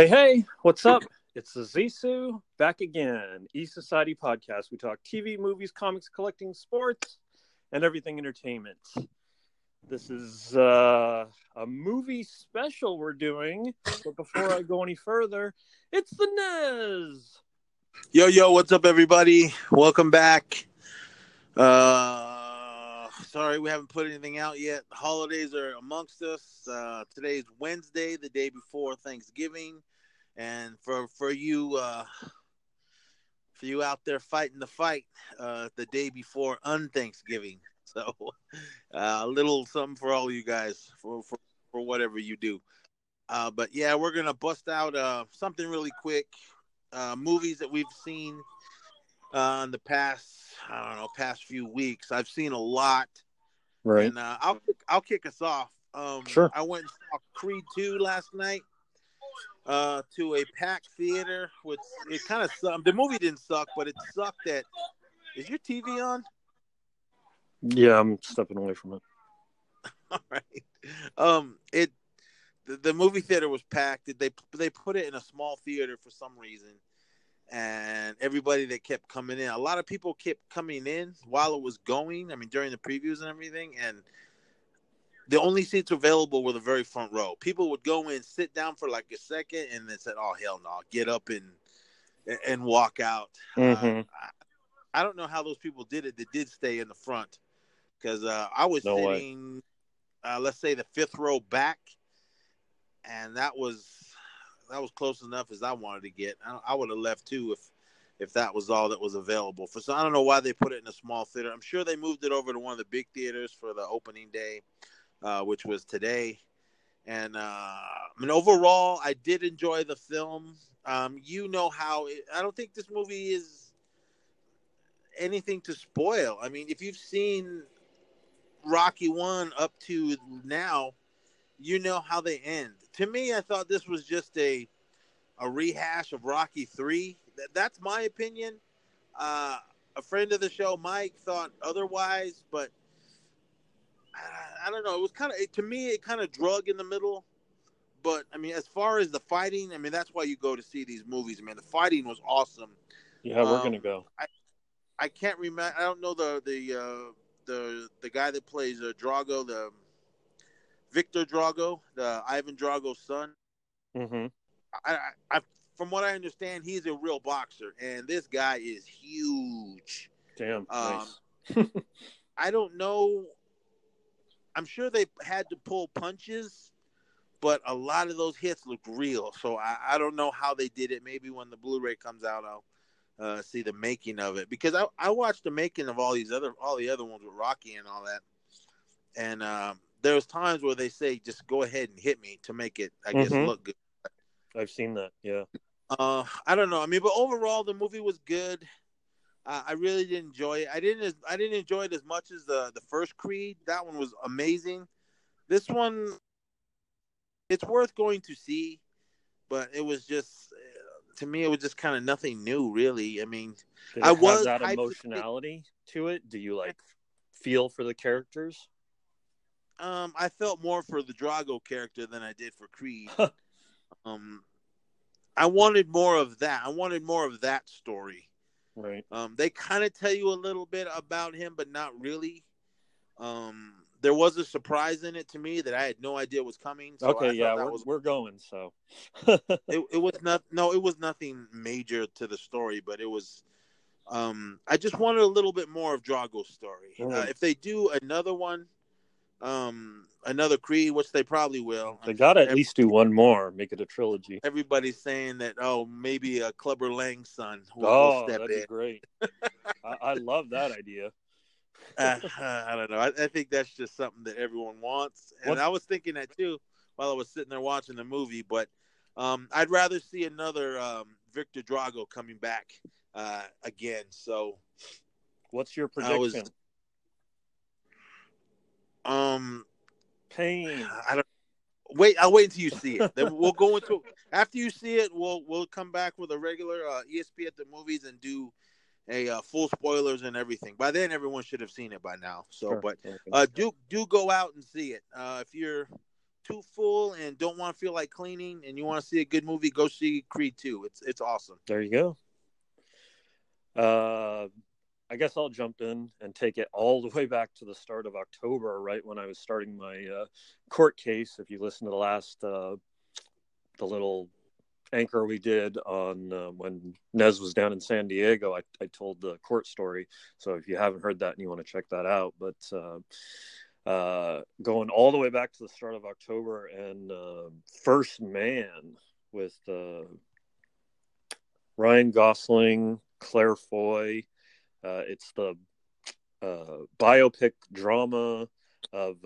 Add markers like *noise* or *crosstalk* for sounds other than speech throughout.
Hey, hey, what's up? *clears throat* It's the Zisu back again. E Society Podcast. We talk TV, movies, comics, collecting, sports, and everything entertainment. This is uh, a movie special we're doing. But before I go any further, it's the Nez. Yo, yo, what's up, everybody? Welcome back. Uh, sorry we haven't put anything out yet. The holidays are amongst us. Uh, today's Wednesday, the day before Thanksgiving, and for for you, uh, for you out there fighting the fight, uh, the day before unthanksgiving. *laughs* So, uh, a little something for all you guys for for, for whatever you do. Uh, but yeah, we're gonna bust out uh, something really quick. Uh, movies that we've seen uh, in the past, I don't know, past few weeks. I've seen a lot, Right. and uh, I'll I'll kick us off. Um, Sure. I went and saw Creed two last night uh, to a packed theater. Which it kind of sucked. The movie didn't suck, but it sucked that. Is your TV on? Yeah, I'm stepping away from it. *laughs* All right. Um, it the, the movie theater was packed. They they put it in a small theater for some reason, and everybody that kept coming in, a lot of people kept coming in while it was going. I mean, during the previews and everything, and the only seats available were the very front row. People would go in, sit down for like a second, and then said, "Oh hell no, get up and and walk out." Mhm. Uh, I, I don't know how those people did it. That did stay in the front because uh, I was No sitting, uh, let's say, the fifth row back, and that was that was close enough as I wanted to get. I, I would have left too if if that was all that was available. For so I don't know why they put it in a small theater. I'm sure they moved it over to one of the big theaters for the opening day, uh, which was today. And uh, I mean, overall, I did enjoy the film. Um, you know how it, I don't think this movie is anything to spoil. I mean, if you've seen Rocky One up to now, you know how they end. To me, I thought this was just a a rehash of Rocky Three. That, that's my opinion. Uh, a friend of the show, Mike, thought otherwise, but I, I don't know. It was kind of to me, it kind of drug in the middle. But I mean, as far as the fighting, I mean, that's why you go to see these movies. I mean, the fighting was awesome. Yeah, we're Um, gonna go. I can't remember. I don't know the the uh, the the guy that plays uh, Drago, the Victor Drago, the Ivan Drago's son. hmm I, I, I from what I understand, he's a real boxer, and this guy is huge. Damn. Um, nice. *laughs* I don't know. I'm sure they had to pull punches, but a lot of those hits look real. So I, I don't know how they did it. Maybe when the Blu-ray comes out, I'll uh, see the making of it because I, I watched the making of all these other all the other ones with Rocky and all that, and um, there's times where they say just go ahead and hit me to make it I guess Mhm. look good. I've seen that. Yeah. Uh, I don't know. I mean, but overall, the movie was good. Uh, I really did enjoy it. I didn't. as- I didn't enjoy it as much as the the first Creed. That one was amazing. This one, it's worth going to see, but it was just uh, to me, it was just kind of nothing new, really. I mean, I was that emotionality to it? Do you like feel for the characters? um, I felt more for the Drago character than I did for Creed. *laughs* um, I wanted more of that. I wanted more of that story. Right. Um, they kind of tell you a little bit about him, but not really. Um, there was a surprise in it to me that I had no idea was coming. So okay. Yeah, we're, was we're going. So. *laughs* it, it was not no, it was nothing major to the story, but it was. Um, I just wanted a little bit more of Drago's story. Uh, Mhm. if they do another one, um, another Creed, which they probably will, they got to at least do one more. Make it a trilogy. Everybody's saying that oh, maybe a Clubber Lang's son will, will Oh, step that'd in. be great. *laughs* I, I love that idea. uh, I don't know. I, I think that's just something that everyone wants, and What- I was thinking that too while I was sitting there watching the movie. But um, I'd rather see another um, Victor Drago coming back uh, again. So What's your prediction? Um, Pain. *sighs* I don't wait. I'll wait until you see it. then we'll go into after you see it. We'll we'll come back with a regular uh, ESP at the movies and do a uh, full spoilers and everything. By then, everyone should have seen it by now. So, Sure. but uh, do do go out and see it. Uh, if you're too full and don't want to feel like cleaning and you want to see a good movie, go see Creed 2. It's it's awesome. There you go. Uh, I guess I'll jump in and take it all the way back to the start of October, right when I was starting my uh, court case. If you listen to the last, uh, the little anchor we did on uh, when Nez was down in San Diego, I, I, told the court story. So if you haven't heard that and you want to check that out, but uh, uh, going all the way back to the start of October and uh, First Man with Ryan Gosling, Claire Foy. Uh, it's the biopic drama of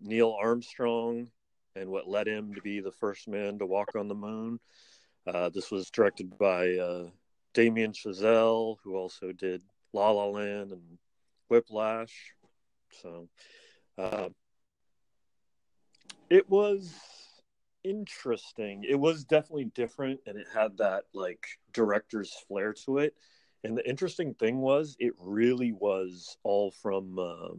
Neil Armstrong and what led him to be the first man to walk on the moon. Uh, this was directed by uh, Damien Chazelle, who also did La La Land and Whiplash. So uh, it was interesting. It was definitely different, and it had that like director's flair to it. And the interesting thing was, it really was all from uh,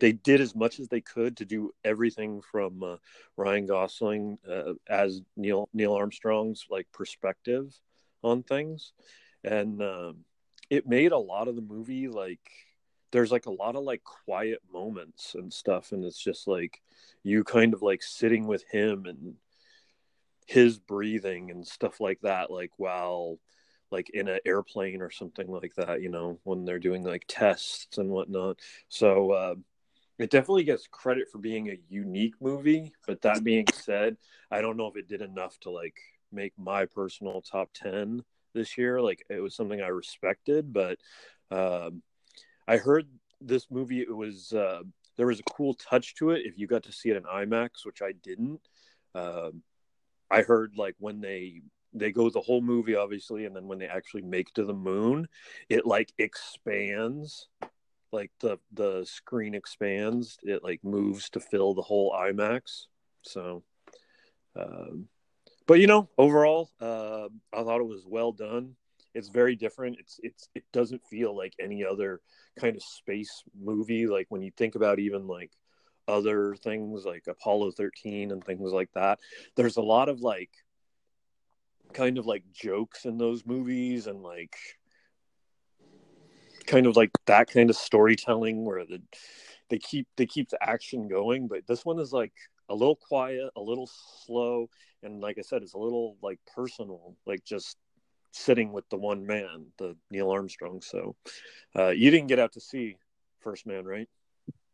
they did as much as they could to do everything from uh, Ryan Gosling uh, as Neil Neil Armstrong's like perspective on things, and um, it made a lot of the movie like there's like a lot of like quiet moments and stuff, and it's just like you kind of like sitting with him and his breathing and stuff like that, like while like in an airplane or something like that, you know, when they're doing like tests and whatnot. So uh, it definitely gets credit for being a unique movie but that being said i don't know if it did enough to like make my personal top 10 this year like it was something i respected but um, i heard this movie it was uh, there was a cool touch to it if you got to see it in imax which i didn't um, i heard like when they they go the whole movie obviously and then when they actually make to the moon it like expands like the the screen expands. It like moves to fill the whole imax. So um, but you know overall uh, i thought it was well done. It's very different. It's it's it doesn't feel like any other kind of space movie. Like when you think about even like other things like apollo 13 and things like that there's a lot of like kind of like jokes in those movies and like kind of like that kind of storytelling where the they keep they keep the action going. But this one is like a little quiet a little slow and like i said it's a little like personal like just sitting with the one man the neil armstrong. So uh you didn't get out to see first man right?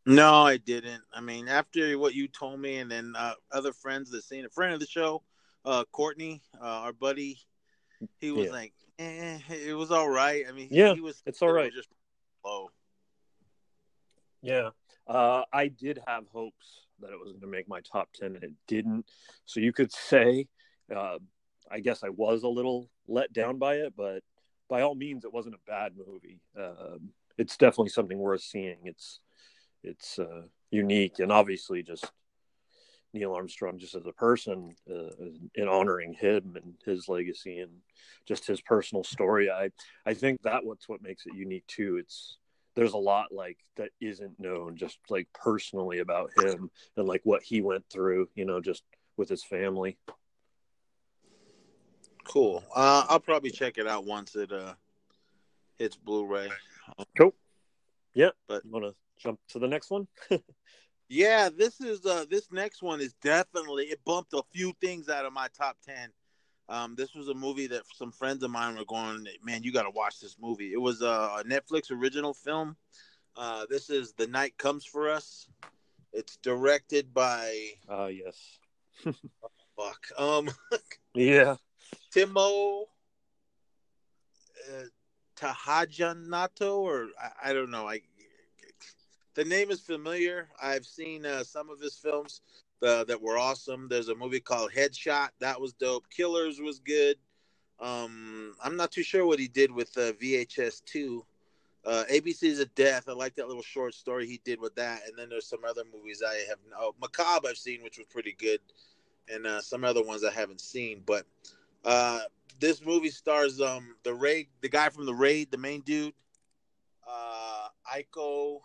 No i didn't. I mean after what you told me and then uh other friends that seen a friend of the show uh courtney uh our buddy he was yeah. like eh, it was all right. I mean, yeah, he was. It's all right. Just low. Yeah, uh, I did have hopes that it was going to make my top ten, and it didn't. So you could say, uh, I guess I was a little let down by it, but by all means, it wasn't a bad movie. Uh, it's definitely something worth seeing. It's it's uh, unique, and obviously just Neil Armstrong just as a person, uh, in honoring him and his legacy and just his personal story. I I think that what's what makes it unique too. It's there's a lot like that isn't known just like personally about him and like what he went through. You know, just with his family. Cool. Uh, I'll probably check it out once it uh hits Blu-ray. Cool. Yeah, but want to jump to the next one? *laughs* Yeah, this is uh this next one is definitely it bumped a few things out of my top ten. Um, this was a movie that some friends of mine were going, man, you got to watch this movie. It was a Netflix original film. Uh, this is The Night Comes for Us. It's directed by. Ah, uh, yes. *laughs* fuck. Um. *laughs* yeah. Timo uh, Tahajanato, or I, I don't know. I the name is familiar. I've seen uh, some of his films uh, that were awesome. There's a movie called Headshot that was dope. Killers was good. Um, I'm not too sure what he did with uh, VHS two. Uh, ABCs of Death. I like that little short story he did with that. And then there's some other movies I have. Oh, Macabre I've seen, which was pretty good, and uh, some other ones I haven't seen. But uh, this movie stars um the raid, the guy from the raid, the main dude, uh, Iko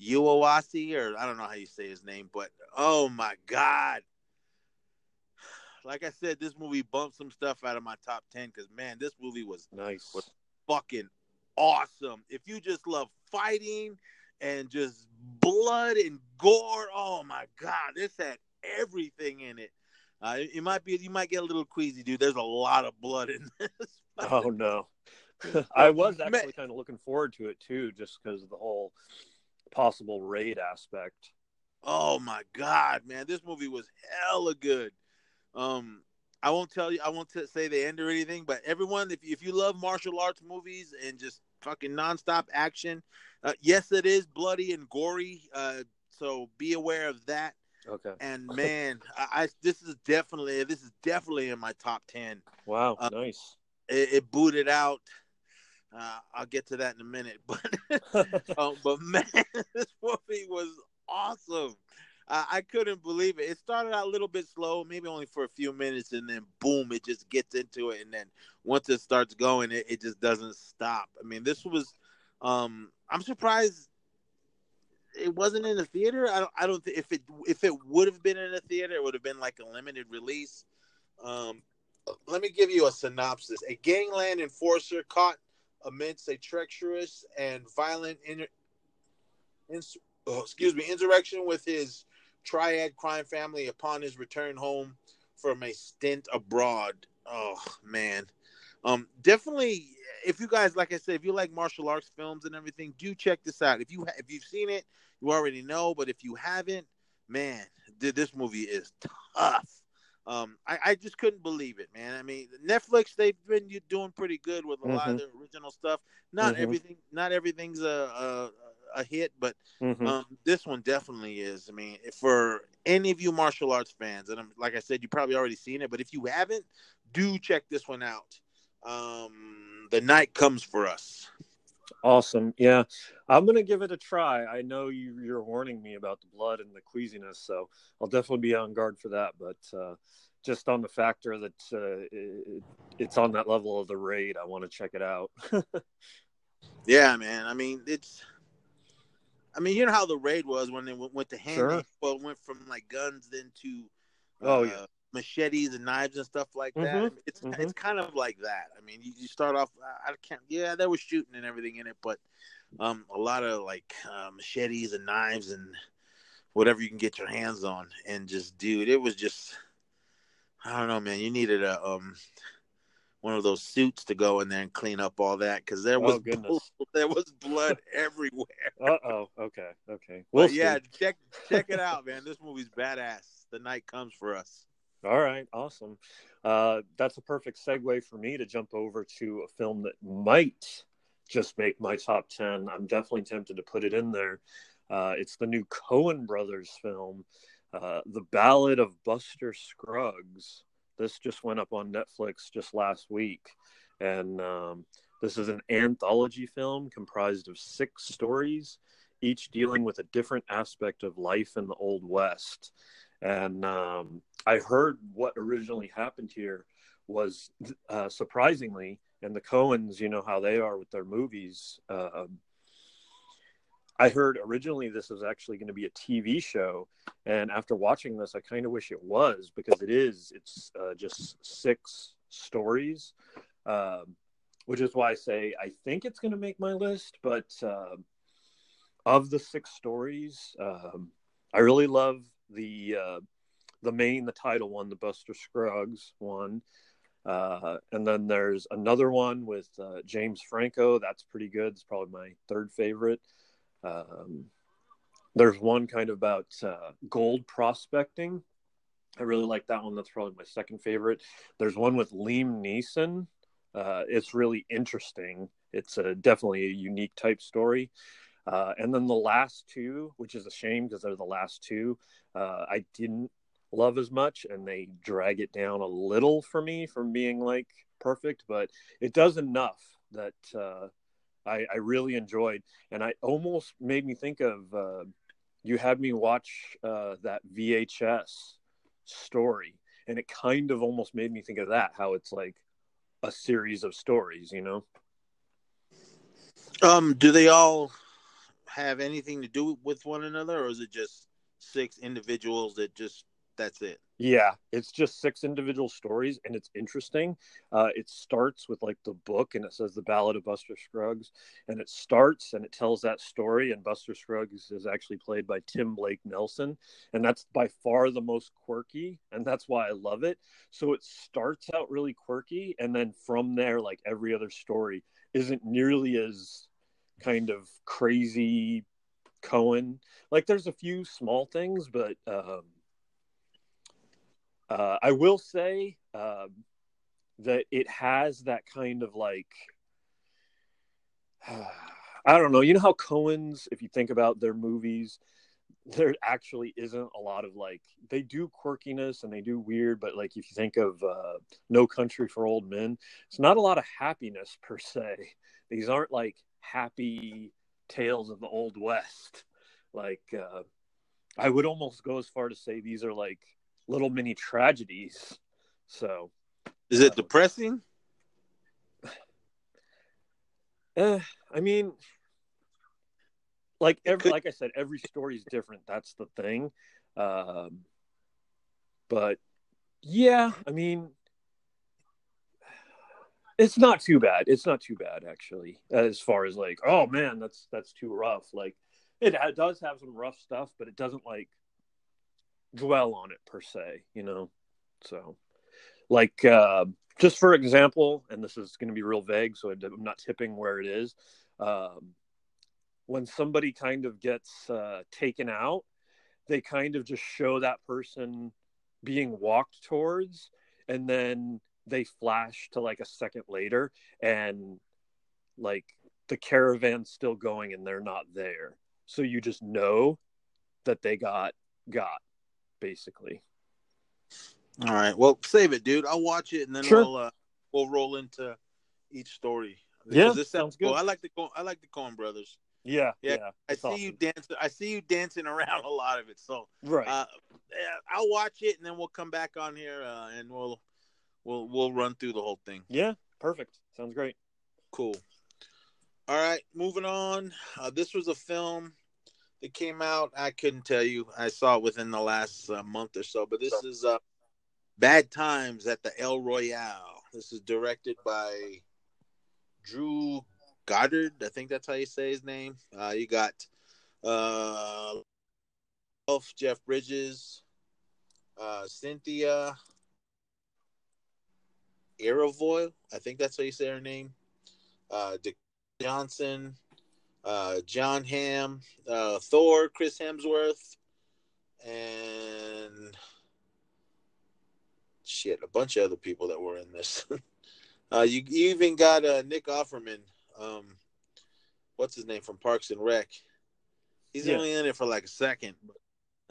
Uawasi, or I don't know how you say his name, but oh my god! Like I said, this movie bumped some stuff out of my top ten because man, this movie was nice, was fucking awesome. If you just love fighting and just blood and gore, oh my god, this had everything in it. Uh, it, it might be you might get a little queasy, dude. There's a lot of blood in *laughs* this. oh no. *laughs* I was actually kind of looking forward to it too, just because of the whole possible raid aspect. Oh my god, man, this movie was hella good. Um, I won't tell you, I won't t- say the end or anything, but everyone, if if you love martial arts movies and just fucking nonstop action, uh, yes, it is bloody and gory. Uh, so be aware of that. Okay. And *laughs* man, I, I, this is definitely this is definitely in my top ten. Wow, uh, nice. It, it, booted out. Uh, I'll get to that in a minute, but *laughs* *laughs* um, but man, *laughs* this movie was awesome. I couldn't believe it. It started out a little bit slow, maybe only for a few minutes, and then boom, it just gets into it. And then once it starts going, it, it just doesn't stop. I mean, this was. Um, I'm surprised it wasn't in the theater. I don't. I don't think if it if it would have been in a theater, it would have been like a limited release. Um, let me give you a synopsis. A gangland enforcer caught amidst a treacherous and violent inter- oh, excuse me insurrection with his triad crime family upon his return home from a stint abroad. Oh man, um, definitely. If you guys, like I said, if you like martial arts films and everything, do check this out. If you if you've seen it, you already know. But if you haven't, man, this movie is tough. Um, I, I just couldn't believe it, man. I mean, Netflix they've been doing pretty good with a mm-hmm. lot of mm-hmm. the original stuff. Not mm-hmm. everything, not everything's a, a a hit, but mm-hmm. um, this one definitely is. I mean, for any of you martial arts fans, and I'm, like I said, you probably already seen it, but if you haven't, do check this one out. Um, the night comes for us. Awesome. Yeah, I'm gonna give it a try. I know you, you're warning me about the blood and the queasiness, so I'll definitely be on guard for that. But uh, just on the factor that uh, it, it's on that level of the raid, I want to check it out. *laughs* yeah, man. I mean, it's I mean, you know how the raid was when they went, went to hand. Sure. Well, went from like guns then to uh, oh yeah machetes and knives and stuff like that. Mm-hmm. It's mm-hmm. it's kind of like that. I mean, you, you, start off. I can't. Yeah, there was shooting and everything in it, but um, a lot of like uh, machetes and knives and whatever you can get your hands on, and just dude, it was just. I don't know, man. You needed a um one of those suits to go in there and clean up all that because there was oh, blood, *laughs* there was blood *laughs* everywhere. Uh oh. Okay. Okay. Well, yeah. Check check it out, man. This movie's badass. The night comes for us. All right. Awesome. Uh, that's a perfect segue for me to jump over to a film that might just make my top ten. I'm definitely tempted to put it in there. Uh, it's the new Coen Brothers film, uh, The Ballad of Buster Scruggs. This just went up on Netflix just last week, and um, this is an anthology film comprised of six stories, each dealing with a different aspect of life in the Old West. And um, I heard what originally happened here was uh, surprisingly, and the Coens, you know how they are with their movies. Uh, I heard originally this was actually going to be a TV show, and after watching this, I kind of wish it was because it is. It's uh, just six stories, uh, which is why I say I think it's going to make my list. But uh, of the six stories, um, I really love the uh, the main, the title one, the Buster Scruggs one. Uh, and then there's another one with uh, James Franco. That's pretty good. It's probably my third favorite. Um, there's one kind of about uh, gold prospecting. I really like that one. That's probably my second favorite. There's one with Liam Neeson. Uh, it's really interesting. It's a, definitely a unique type story. Uh, and then the last two, which is a shame because they're the last two, uh, I didn't love as much, and they drag it down a little for me from being like perfect, but it does enough that uh, I, I really enjoyed, and I almost made me think of uh, you had me watch uh, that VHS story, and it kind of almost made me think of that how it's like a series of stories, you know. Um, do they all have anything to do with one another, or is it just six individuals that just that's it? Yeah, it's just six individual stories, and it's interesting. Uh, it starts with like the book, and it says the Ballad of Buster Scruggs, and it starts and it tells that story. And Buster Scruggs is actually played by Tim Blake Nelson, and that's by far the most quirky, and that's why I love it. So it starts out really quirky, and then from there, like every other story, isn't nearly as kind of crazy Coen. Like there's a few small things, but. Um, uh, I will say um, that it has that kind of like *sighs* I don't know. You know how Coen's, if you think about their movies, there actually isn't a lot of like they do quirkiness and they do weird, but like if you think of uh, No Country for Old Men, it's not a lot of happiness per se. These aren't like happy tales of the old west. Like uh, I would almost go as far to say these are like little mini tragedies. So, is it uh, depressing? Uh, *sighs* I mean, like every, like I said, every story is different. That's the thing. Um, but yeah, I mean, it's not too bad. It's not too bad actually, as far as like, oh man, that's that's too rough. Like, it, it does have some rough stuff, but it doesn't like dwell on it per se, you know. So, like, uh, just for example, and this is going to be real vague, so I'm not tipping where it is. Um, when somebody kind of gets uh, taken out, they kind of just show that person being walked towards, and then they flash to like a second later, and like the caravan's still going and they're not there. So you just know that they got got basically. All right. Well, save it, dude. I'll watch it and then sure. we'll uh, we'll roll into each story. Yeah, this sounds good. Cool. I like the I like the Coen Brothers. Yeah, yeah. yeah I see awesome. you dancing. I see you dancing *laughs* around a lot of it. So right. Uh, I'll watch it and then we'll come back on here uh, and we'll we'll we'll run through the whole thing. Yeah, perfect. Sounds great. Cool. All right, moving on. Uh, this was a film that came out. I couldn't tell you. I saw it within the last uh, month or so. But this is uh, Bad Times at the El Royale. This is directed by Drew Goddard. I think that's how you say his name. Uh, you got uh, Jeff Bridges, uh, Cynthia Erivoy. I think that's how you say her name. Uh, Dick Johnson, uh, Jon Hamm, uh, Thor, Chris Hemsworth, and shit, a bunch of other people that were in this. *laughs* uh, you, you, even got uh, Nick Offerman. Um, what's his name from Parks and Rec? He's yeah. only in it for like a second, but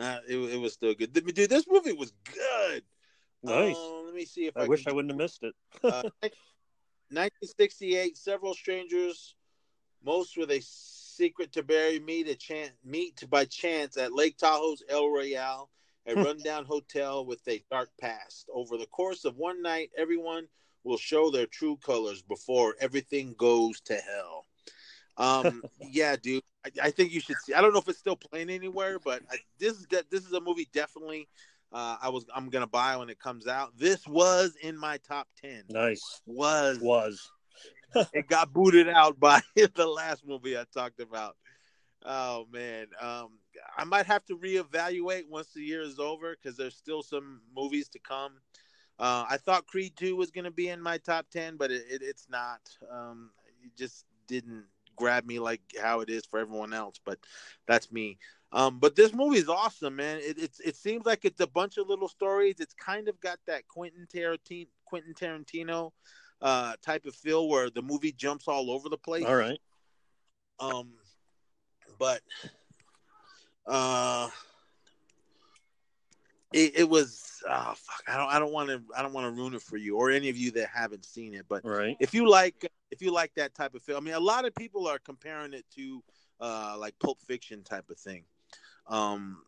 uh, it, it was still good. Dude, this movie was good. Nice. Um, let me see if I, I wish I wouldn't have missed it. 1968, uh, *laughs* several strangers most with a secret to bury meet a chance meet by chance at Lake Tahoe's El Royale, a *laughs* rundown hotel with a dark past. Over the course of one night, everyone will show their true colors before everything goes to hell. Um, *laughs* yeah, dude, I, I, think you should see. I don't know if it's still playing anywhere, but I, this is this is a movie definitely. Uh, I was I'm gonna buy when it comes out. This was in my top ten. Nice was was it got booted out by *laughs* the last movie I talked about. Oh man, um, I might have to reevaluate once the year is over because there's still some movies to come. Uh, I thought Creed Two was going to be in my top ten, but it, it, it's not. Um, it just didn't grab me like how it is for everyone else. But that's me. Um, but this movie is awesome, man. It, it's it seems like it's a bunch of little stories. It's kind of got that Quentin Tarantino, Quentin Tarantino uh, type of feel where the movie jumps all over the place. All right. Um, but uh, it, it was oh fuck. I don't I don't want to I don't want to ruin it for you or any of you that haven't seen it. But right. if you like if you like that type of film, I mean, a lot of people are comparing it to uh, like Pulp Fiction type of thing. Um,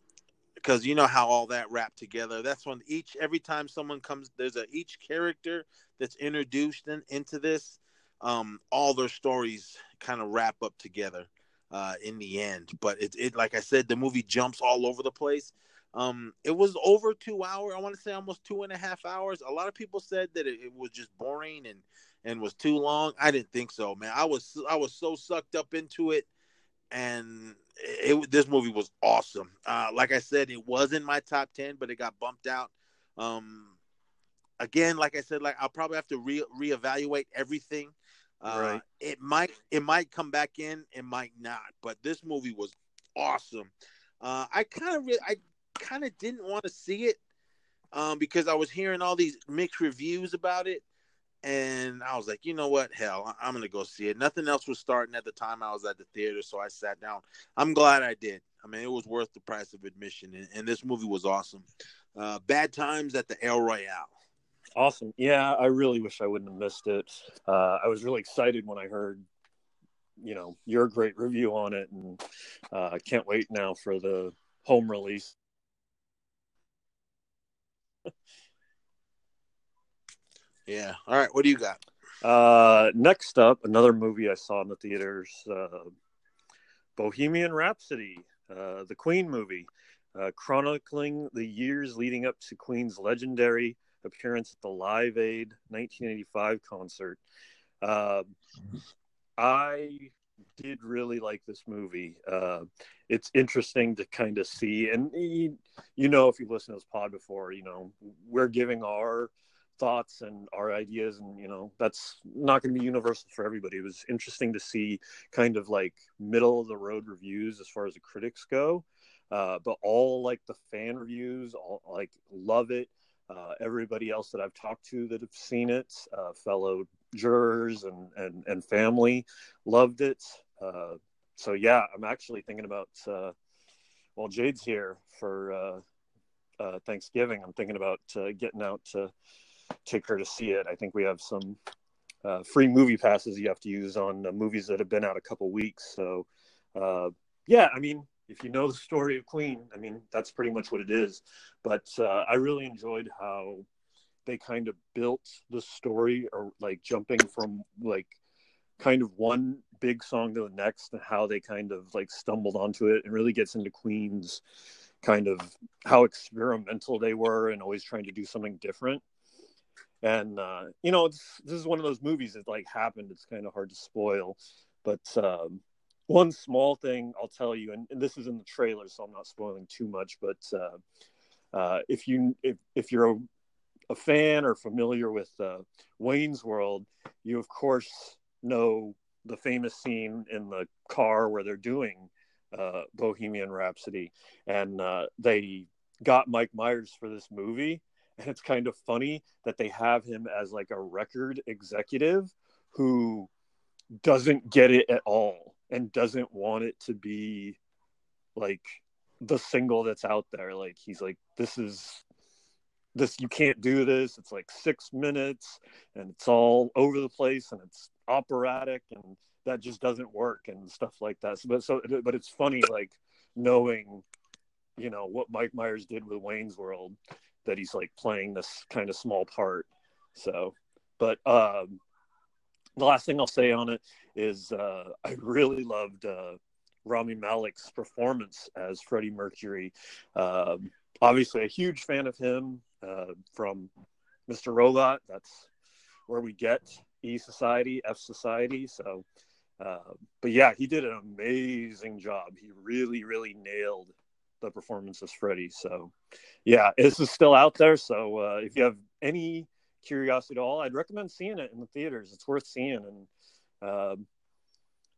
because you know how all that wrapped together. That's when each every time someone comes, there's a each character that's introduced in, into this. Um, all their stories kind of wrap up together. uh, in the end. But it, it, like I said, the movie jumps all over the place. Um, it was over two hours. I want to say almost two and a half hours. A lot of people said that it, it, was just boring and and was too long. I didn't think so, man. I was I was so sucked up into it, and it, this movie was awesome. Uh, like I said, it was in my top ten, but it got bumped out. Um, again, like I said, like I'll probably have to re reevaluate everything. Uh, right. It might it might come back in, it might not. But this movie was awesome. Uh, I kind of re- I kind of didn't want to see it um, because I was hearing all these mixed reviews about it, and I was like, you know what, hell, I'm gonna go see it. Nothing else was starting at the time I was at the theater, so I sat down. I'm glad I did. I mean, it was worth the price of admission, and, and this movie was awesome. Uh, Bad Times at the El Royale. Awesome. Yeah, I really wish I wouldn't have missed it. Uh, I was really excited when I heard, you know, your great review on it, and uh, I can't wait now for the home release. *laughs* yeah. All right. What do you got? Uh, next up, another movie I saw in the theaters, uh, Bohemian Rhapsody, uh, the Queen movie, uh, chronicling the years leading up to Queen's legendary appearance at the Live Aid 1985 concert. Uh, I did really like this movie. Uh, it's interesting to kind of see, and you, you know, if you've listened to this pod before, you know, we're giving our thoughts and our ideas, and you know, that's not going to be universal for everybody. It was interesting to see kind of like middle of the road reviews as far as the critics go. Uh, but all like the fan reviews, all like love it. Uh, everybody else that I've talked to that have seen it, uh, fellow jurors and, and, and family, loved it. Uh, so yeah, I'm actually thinking about. Uh, well, Jade's here for uh, Thanksgiving. I'm thinking about getting out to take her to see it. I think we have some free movie passes you have to use on movies that have been out a couple weeks. So yeah, I mean, if you know the story of Queen, I mean, that's pretty much what it is. But uh, I really enjoyed how they kind of built the story or like jumping from like kind of one big song to the next and how they kind of like stumbled onto it and really gets into Queen's kind of how experimental they were and always trying to do something different. And uh, you know, this is one of those movies that like happened. It's kind of hard to spoil, but um, one small thing I'll tell you, and, and, this is in the trailer, so I'm not spoiling too much. But uh, uh, if you if, if you're a, a, fan or familiar with uh, Wayne's World, you of course know the famous scene in the car where they're doing uh, Bohemian Rhapsody, and uh, they got Mike Myers for this movie, and it's kind of funny that they have him as like a record executive who doesn't get it at all and doesn't want it to be like the single that's out there. Like he's like this is this you can't do this. It's like six minutes and it's all over the place and it's operatic and that just doesn't work and stuff like that. But so but it's funny like knowing you know what mike myers did with wayne's world that he's like playing this kind of small part so but um the last thing I'll say on it is uh, I really loved uh, Rami Malek's performance as Freddie Mercury. Uh, obviously, a huge fan of him uh, from Mr. Robot. That's where we get E Society, F Society. So, uh, but yeah, he did an amazing job. He really, really nailed the performance as Freddie. So, yeah, this is still out there. So, uh, if you have any curiosity at all, I'd recommend seeing it in the theaters. It's worth seeing. And uh,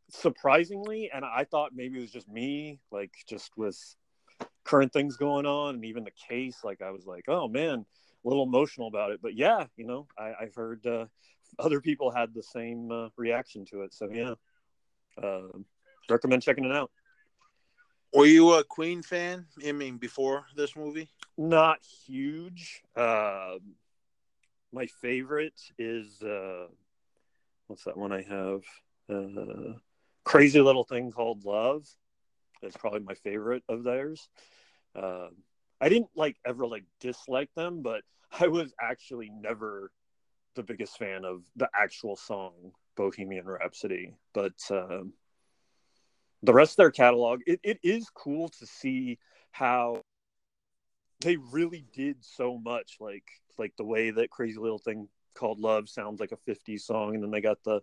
surprisingly, and I thought maybe it was just me, like just with current things going on, and even the case, like I was like, oh man, a little emotional about it. But yeah, you know, I, have heard uh, other people had the same uh, reaction to it. So yeah, uh, recommend checking it out. Were you a Queen fan? I mean, before this movie? Not huge. Uh, my favorite is uh, what's that one I have? Uh, Crazy Little Thing Called Love. That's probably my favorite of theirs. Uh, I didn't like ever like dislike them, but *laughs* I was actually never the biggest fan of the actual song Bohemian Rhapsody. But uh, the rest of their catalog, it, it is cool to see how they really did so much. Like like the way that Crazy Little Thing called Love sounds like a 50s song, and then they got the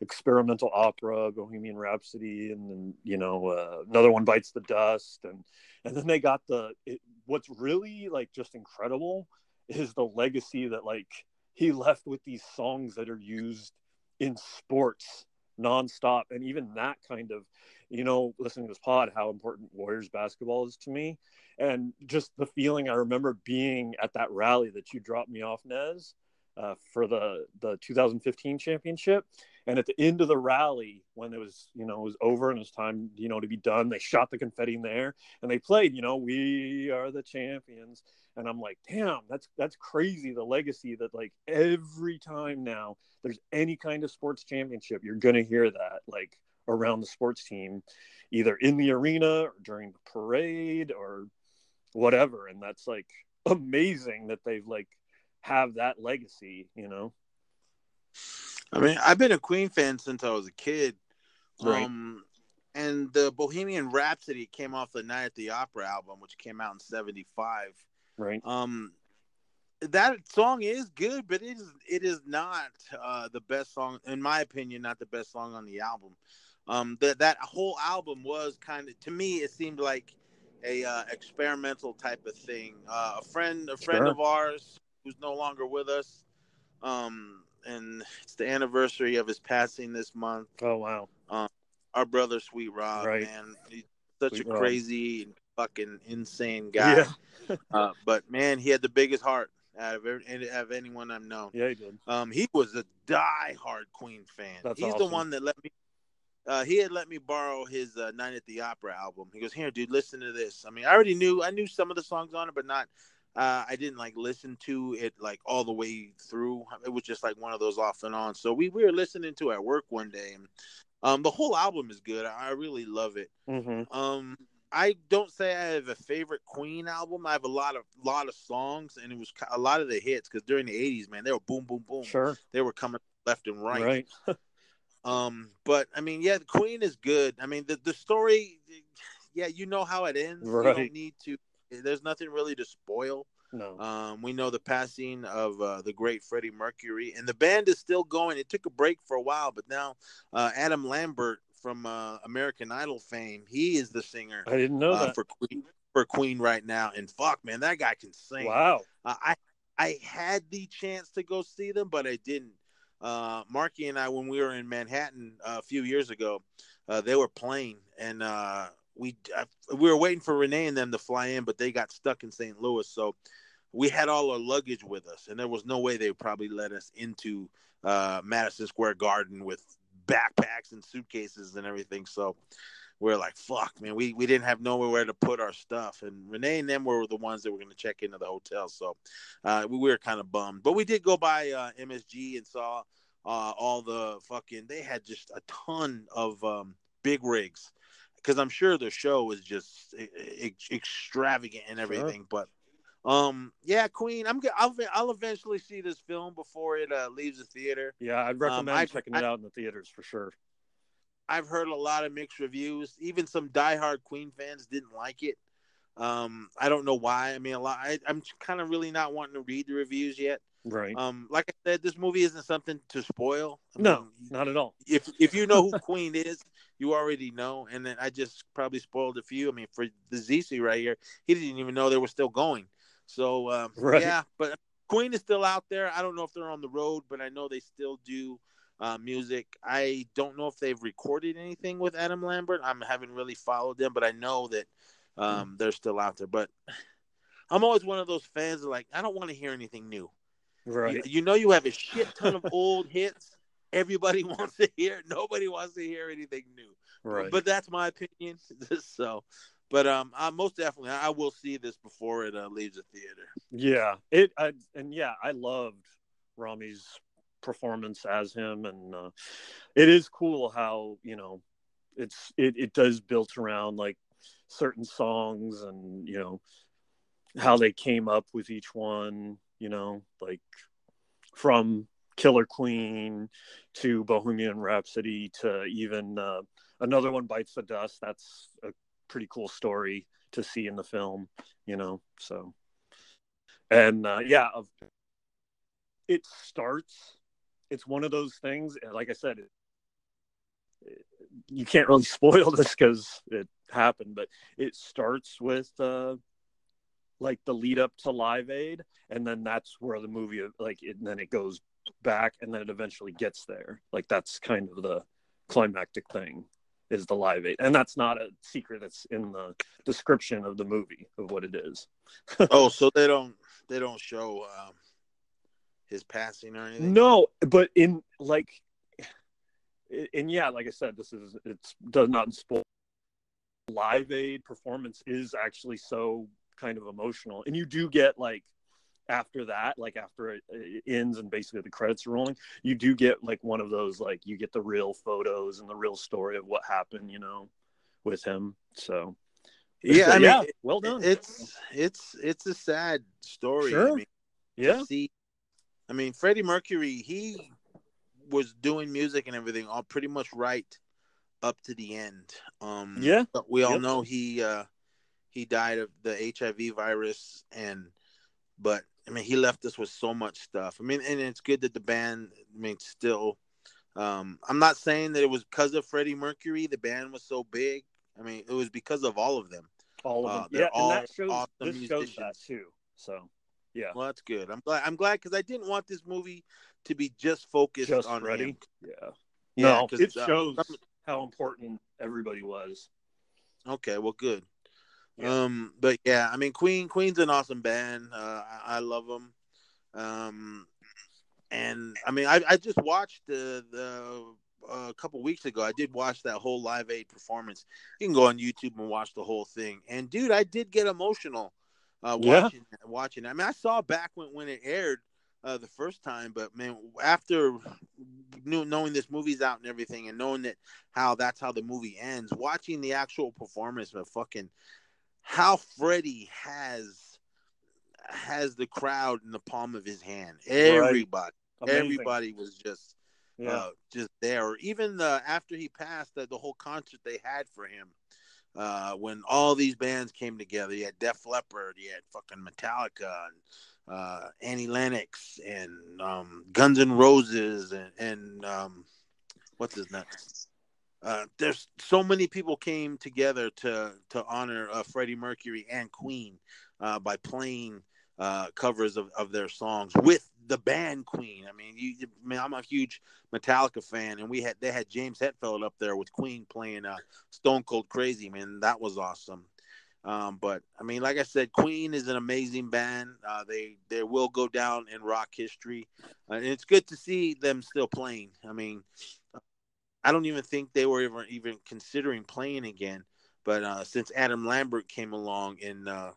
experimental opera, Bohemian Rhapsody, and then you know uh, another one bites the dust, and and then they got the it, what's really like just incredible is the legacy that like he left with these songs that are used in sports nonstop, and even that kind of you know listening to this pod how important Warriors basketball is to me. And just the feeling I remember being at that rally that you dropped me off, Nez, uh, for the the 2015 championship. And at the end of the rally, when it was you know it was over and it was time you know to be done, they shot the confetti in and they played you know we are the champions. And I'm like, damn, that's that's crazy. The legacy that like every time now there's any kind of sports championship, you're gonna hear that like around the sports team, either in the arena or during the parade or whatever and that's like amazing that they've like have that legacy you know i mean i've been a queen fan since i was a kid right. um and the bohemian rhapsody came off the night at the opera album which came out in 75 right um that song is good but it is it is not uh the best song in my opinion not the best song on the album um that that whole album was kind of to me it seemed like a uh, experimental type of thing. Uh, a friend, a friend sure. of ours who's no longer with us, um, and it's the anniversary of his passing this month. Oh wow! Um, our brother, Sweet Rob, right. man, he's such Sweet a crazy and fucking insane guy. Yeah. *laughs* uh, but man, he had the biggest heart out of, every, out of anyone I've known. Yeah, he did. Um, he was a die-hard Queen fan. That's He's awesome. the one that let me uh, he had let me borrow his uh, Night at the Opera album. He goes, "Here, dude, listen to this." I mean, I already knew I knew some of the songs on it, but not. Uh, I didn't like listen to it like all the way through. It was just like one of those off and on. So we, we were listening to it at work one day, and um, the whole album is good. I, I really love it. Mm-hmm. Um, I don't say I have a favorite Queen album. I have a lot of lot of songs, and it was a lot of the hits because during the '80s, man, they were boom, boom, boom. Sure, they were coming left and right. Right. *laughs* Um, but I mean, yeah, the Queen is good. I mean, the the story, yeah, you know how it ends. Right. You don't need to. There's nothing really to spoil. No. Um, we know the passing of uh, the great Freddie Mercury, and the band is still going. It took a break for a while, but now uh, Adam Lambert from uh, American Idol fame, he is the singer. I didn't know uh, that for Queen for Queen right now. And fuck, man, that guy can sing. Wow. Uh, I I had the chance to go see them, but I didn't uh, Marky and I, when we were in Manhattan uh, a few years ago, uh, they were playing, and uh, we uh, we were waiting for Renee and them to fly in, but they got stuck in St. Louis, so we had all our luggage with us, and there was no way they would probably let us into uh, Madison Square Garden with backpacks and suitcases and everything. So we are like, "Fuck, man, we we didn't have nowhere to put our stuff." And Renee and them were the ones that were going to check into the hotel, so uh, we were kind of bummed. But we did go by uh, MSG and saw uh, all the fucking. They had just a ton of um, big rigs because I'm sure the show was just extravagant and everything. Sure. But um, yeah, Queen. I'm. I'll. I'll eventually see this film before it uh, leaves the theater. Yeah, I'd recommend um, checking I, it out in the theaters for sure. I've heard a lot of mixed reviews. Even some diehard Queen fans didn't like it. Um, I don't know why. I mean, a lot. I, am kind of really not wanting to read the reviews yet. Right. Um, like I said, this movie isn't something to spoil. I no, mean, not at all. If if you know who Queen is, you already know. And then I just probably spoiled a few. I mean, for the ZC right here, he didn't even know they were still going. So um, *laughs* right. yeah, but Queen is still out there. I don't know if they're on the road, but I know they still do uh, music. I don't know if they've recorded anything with Adam Lambert. I haven't really followed them, but I know that um, they're still out there. But I'm always one of those fans that like I don't want to hear anything new. Right. You, you, know you have a shit ton of *laughs* old hits. Everybody *laughs* wants to hear. Nobody wants to hear anything new. Right. But that's my opinion. *laughs* so, but um, I most definitely I will see this before it uh, leaves the theater. Yeah. It I, and yeah, I loved Rami's performance as him, and uh, it is cool how you know it's it it does built around like certain songs and you know how they came up with each one. You know, like from Killer Queen to Bohemian Rhapsody to even uh, another one bites the dust. That's a pretty cool story to see in the film, you know. So, and uh, yeah, it starts. It's one of those things. Like I said, it, you can't really *laughs* spoil this because it happened, but it starts with uh, like the lead up to Live Aid, and then that's where the movie like, it, and then it goes back, and then it eventually gets there. Like that's kind of the climactic thing is the live aid. And that's not a secret that's in the description of the movie of what it is. *laughs* Oh so they don't they don't show um, his passing or anything? No but in like and yeah like i said this is it's does not spoil. Live aid performance is actually so kind of emotional. And you do get like after that, like after it, ends and basically the credits are rolling, you do get like one of those like you get the real photos and the real story of what happened, you know, with him. So yeah, I mean, yeah, well done. It's it's it's a sad story. Sure. I mean, yeah. See, I mean, Freddie Mercury, he was doing music and everything all pretty much right up to the end. Um, yeah, we all yep. know he uh, he died of the HIV virus, and but I mean, he left us with so much stuff. I mean, and it's good that the band, I mean, still. Um, I'm not saying that it was because of Freddie Mercury the band was so big. I mean, it was because of all of them. All of them. Uh, yeah, all and that shows, awesome this musicians. shows that too. So, yeah. Well, that's good. I'm glad. I'm glad because I didn't want this movie to be just focused just on Freddie. Him. Yeah. yeah no, it uh, shows uh, how important everybody was. Okay, well, good. Yeah. Um, but yeah, I mean, Queen Queen's an awesome band. Uh, I, I love them. Um, and I mean, I, I just watched the the uh, a couple weeks ago. I did watch that whole Live Aid performance. You can go on YouTube and watch the whole thing. And dude, I did get emotional uh, watching yeah. watching. I mean, I saw back when when it aired uh, the first time, but man, after knowing this movie's out and everything, and knowing that how that's how the movie ends, watching the actual performance of fucking how Freddie has has the crowd in the palm of his hand. Everybody, right. everybody was just yeah. uh, just there. even the after he passed, the, the whole concert they had for him. Uh, when all these bands came together, you had Def Leppard, you had fucking Metallica, and uh, Annie Lennox, and um, Guns N' Roses, and, and um, what's his name? Uh, there's so many people came together to to honor uh, Freddie Mercury and Queen uh, by playing uh, covers of, of their songs with the band Queen. I mean, you, I mean, I'm a huge Metallica fan, and we had they had James Hetfield up there with Queen playing uh, Stone Cold Crazy. Man, that was awesome. Um, but I mean, like I said, Queen is an amazing band. Uh, they they will go down in rock history, and it's good to see them still playing. I mean, I don't even think they were ever even considering playing again. But uh, since Adam Lambert came along and uh,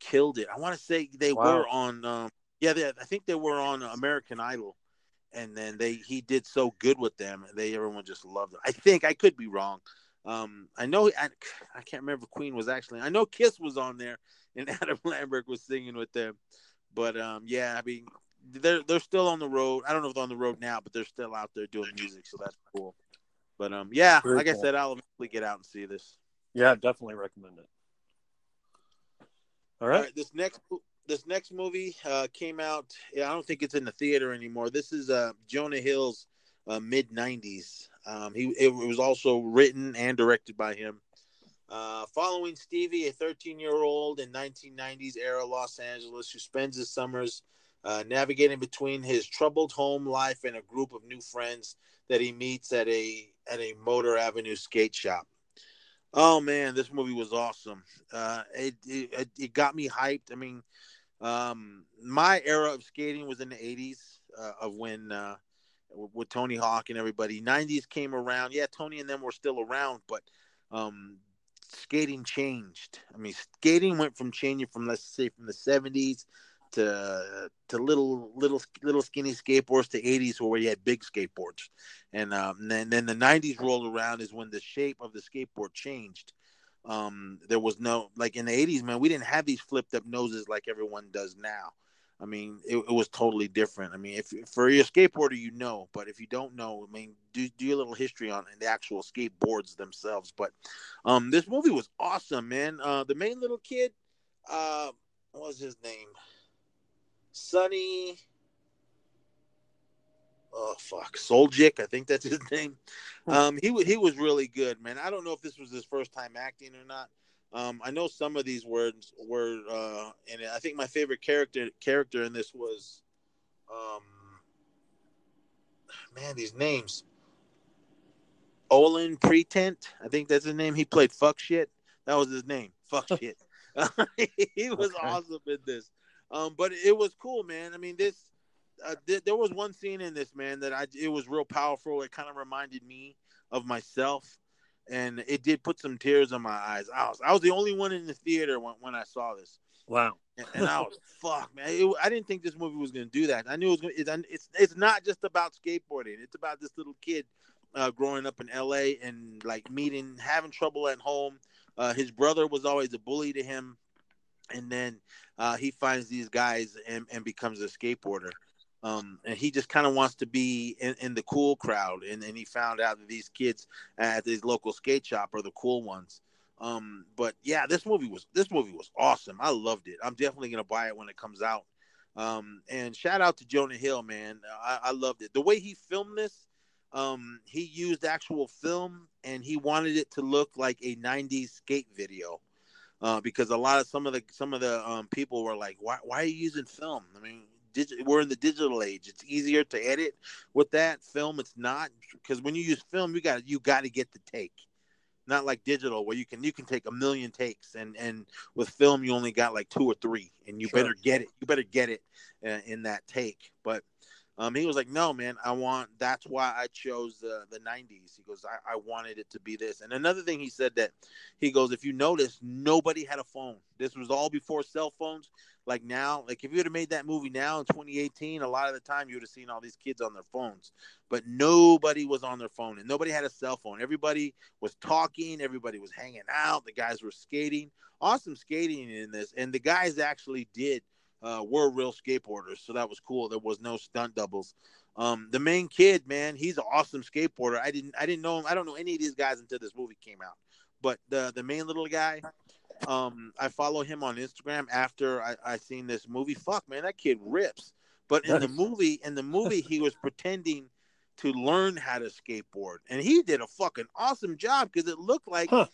killed it, I want to say they wow. were on. Um, yeah, they, I think they were on American Idol, and then they he did so good with them, they everyone just loved it. I think I could be wrong. Um, I know I, I can't remember if Queen was actually. I know Kiss was on there, and *laughs* Adam Lambert was singing with them. But um, yeah, I mean, they're they're still on the road. I don't know if they're on the road now, but they're still out there doing music, so that's cool. But um, yeah, Very like cool. I said, I'll eventually get out and see this. Yeah, definitely recommend it. All right. All right this next this next movie uh, came out. Yeah, I don't think it's in the theater anymore. This is uh, Jonah Hill's uh, mid '90s. Um, he it was also written and directed by him. Uh, following Stevie, a 13 year old in 1990s era Los Angeles who spends his summers uh, navigating between his troubled home life and a group of new friends that he meets at a at a Motor Avenue skate shop. Oh man, this movie was awesome. Uh, it, it it got me hyped. I mean, um, my era of skating was in the '80s uh, of when uh, with Tony Hawk and everybody. '90s came around. Yeah, Tony and them were still around, but um, skating changed. I mean, skating went from changing from let's say from the '70s to to little little little skinny skateboards to 80s where we had big skateboards and, um, and then, then the 90s rolled around is when the shape of the skateboard changed um, there was no like in the 80s man we didn't have these flipped up noses like everyone does now I mean, it, it, was totally different. I mean, if for your skateboarder, you know, but if you don't know, I mean, do do a little history on the actual skateboards themselves. But um, this movie was awesome, man. Uh, the main little kid, uh, what was his name? Sunny. Oh fuck, Suljic, I think that's his name. Um, he he was really good, man. I don't know if this was his first time acting or not. Um, I know some of these words were uh, in it. I think my favorite character character in this was, um, man, these names. Olan Prenatt, I think that's his name. He played fuck shit. That was his name. Fuck *laughs* shit. *laughs* he was okay. awesome in this. Um, but it was cool, man. I mean, this uh, th- there was one scene in this man that I it was real powerful. It kind of reminded me of myself and it did put some tears in my eyes. I was I was the only one in the theater when, when I saw this. Wow. And, and I was *laughs* fuck man. It, I didn't think this movie was going to do that. I knew it was Gonna, It, it's it's not just about skateboarding. It's about this little kid uh, growing up in L.A. and like meeting, having trouble at home. Uh, his brother was always a bully to him, and then uh, he finds these guys and, and becomes a skateboarder. Um, and he just kind of wants to be in, in, the cool crowd. And, and he found out that these kids at his local skate shop are the cool ones. Um, but yeah, this movie was this movie was awesome. I loved it. I'm definitely gonna buy it when it comes out. Um, and shout out to Jonah Hill, man. I, I loved it. The way he filmed this, um, he used actual film and he wanted it to look like a 90s skate video. Uh, because a lot of some of the some of the um, people were like, "Why why are you using film?" I mean, digi- we're in the digital age. It's easier to edit with that film. It's not because when you use film, you got you got to get the take. Not like digital where you can you can take a million takes and and with film you only got like two or three and you sure. better get it. You better get it uh, in that take. But um, he was like, "No, man, I want. That's why I chose the the '90s." He goes, I, "I wanted it to be this." And another thing he said that he goes, "If you notice, nobody had a phone. This was all before cell phones. Like now, like if you would have made that movie now in 2018, a lot of the time you would have seen all these kids on their phones, but nobody was on their phone and nobody had a cell phone. Everybody was talking, everybody was hanging out. The guys were skating, awesome skating in this, and the guys actually did." Uh, were real skateboarders, so that was cool. There was no stunt doubles. Um, the main kid, man, he's an awesome skateboarder. I didn't, I didn't know him. I don't know any of these guys until this movie came out. But the the main little guy, um, I follow him on Instagram after I, I seen this movie. Fuck, man, that kid rips. But in the movie, in the movie, he was pretending to learn how to skateboard, and he did a fucking awesome job because it looked like huh.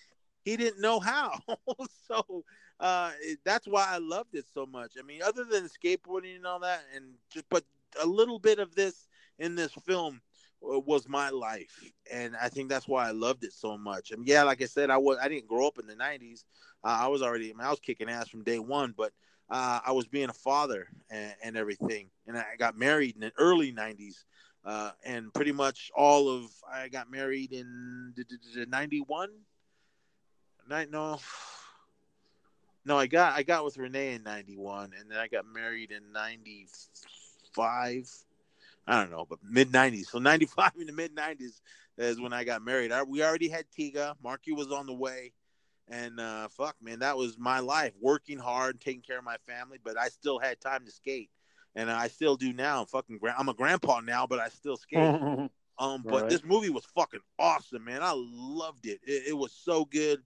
he didn't know how. *laughs* so uh, that's why I loved it so much. I mean, other than skateboarding and all that, and just but a little bit of this in this film uh, was my life, and I think that's why I loved it so much. And yeah, like I said, I was I didn't grow up in the '90s. Uh, I was already I, mean, I was kicking ass from day one, but uh, I was being a father and, and, everything, and I got married in the early '90s. Uh, and pretty much all of I got married in '91. Night No, no, I got I got with Renee in '91, and then I got married in '95. I don't know, but mid '90s. So '95 in the mid '90s is when I got married. I, we already had Tiga. Marky was on the way, and uh, fuck, man, that was my life. Working hard, taking care of my family, but I still had time to skate, and I still do now. I'm fucking. I'm a grandpa now, but I still skate. *laughs* um, but right. this movie was fucking awesome, man. I loved it. It, it was so good.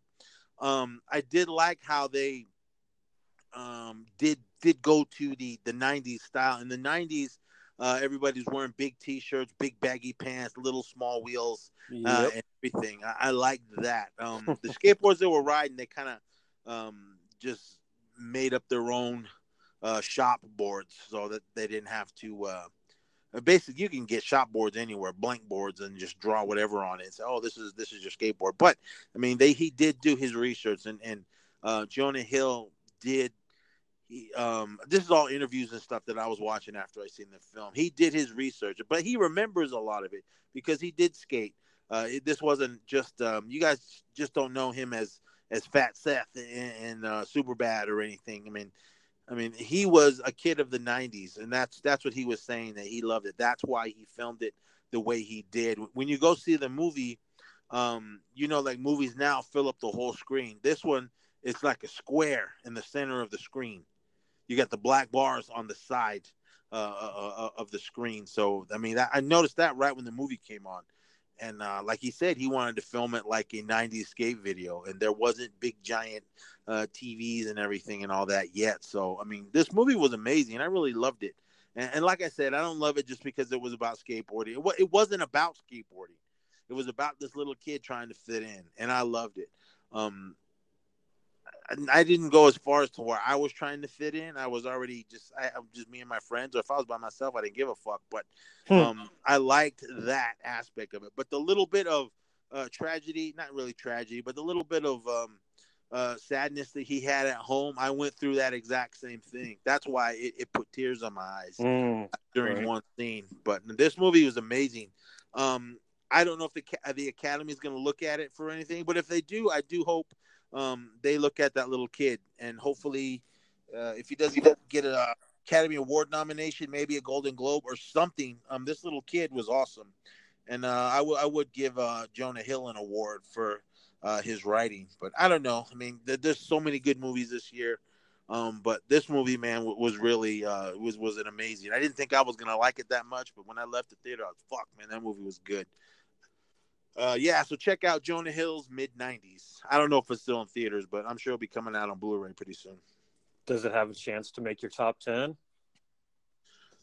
Um, I did like how they um, did did go to the the '90s style. In the '90s, uh, everybody's wearing big T-shirts, big baggy pants, little small wheels, uh, yep. uh, and everything. I, I liked that. Um, *laughs* the skateboards they were riding, they kind of um, just made up their own uh, shop boards so that they didn't have to. Basically, you can get shop boards anywhere, blank boards, and just draw whatever on it. And say, "Oh, this is this is your skateboard." But I mean, they he did do his research, and and uh, Jonah Hill did he, um, this is all interviews and stuff that I was watching after I seen the film. He did his research, but he remembers a lot of it because he did skate. Uh, it, this wasn't just um, you guys just don't know him as as Fat Seth and, in uh, Superbad or anything. I mean, I mean he was a kid of the '90s, and that's that's what he was saying that he loved it. That's why he filmed it the way he did. When you go see the movie, um, you know, like movies now fill up the whole screen. This one, it's like a square in the center of the screen you got the black bars on the side uh, uh, uh of the screen. So I mean, I noticed that right when the movie came on, and uh, like he said, he wanted to film it like a '90s skate video, and there wasn't big giant uh, TVs and everything and all that yet. So I mean, this movie was amazing. I really loved it. And, and like I said, I don't love it just because it was about skateboarding. It, it wasn't about skateboarding. It was about this little kid trying to fit in, and I loved it. Um, I didn't go as far as to where I was trying to fit in. I was already just I just me and my friends. Or if I was by myself, I didn't give a fuck. But hmm. um, I liked that aspect of it. But the little bit of uh, tragedy, not really tragedy, but the little bit of um, uh, sadness that he had at home, I went through that exact same thing. That's why it, it put tears on my eyes mm, during right. one scene. But this movie was amazing. Um, I don't know if the the Academy is going to look at it for anything, but if they do, I do hope um, they look at that little kid and hopefully, uh, if he doesn't get an Academy Award nomination, maybe a Golden Globe or something. Um, this little kid was awesome, and uh, I, w- I would give uh, Jonah Hill an award for uh, his writing. But I don't know. I mean, th- there's so many good movies this year. Um, but this movie, man, w- was really uh, was was an amazing. I didn't think I was gonna like it that much, but when I left the theater, I was fuck, man, that movie was good. Uh, yeah, so check out Jonah Hill's mid '90s. I don't know if it's still in theaters, but I'm sure it'll be coming out on Blu-ray pretty soon. Does it have a chance to make your top ten?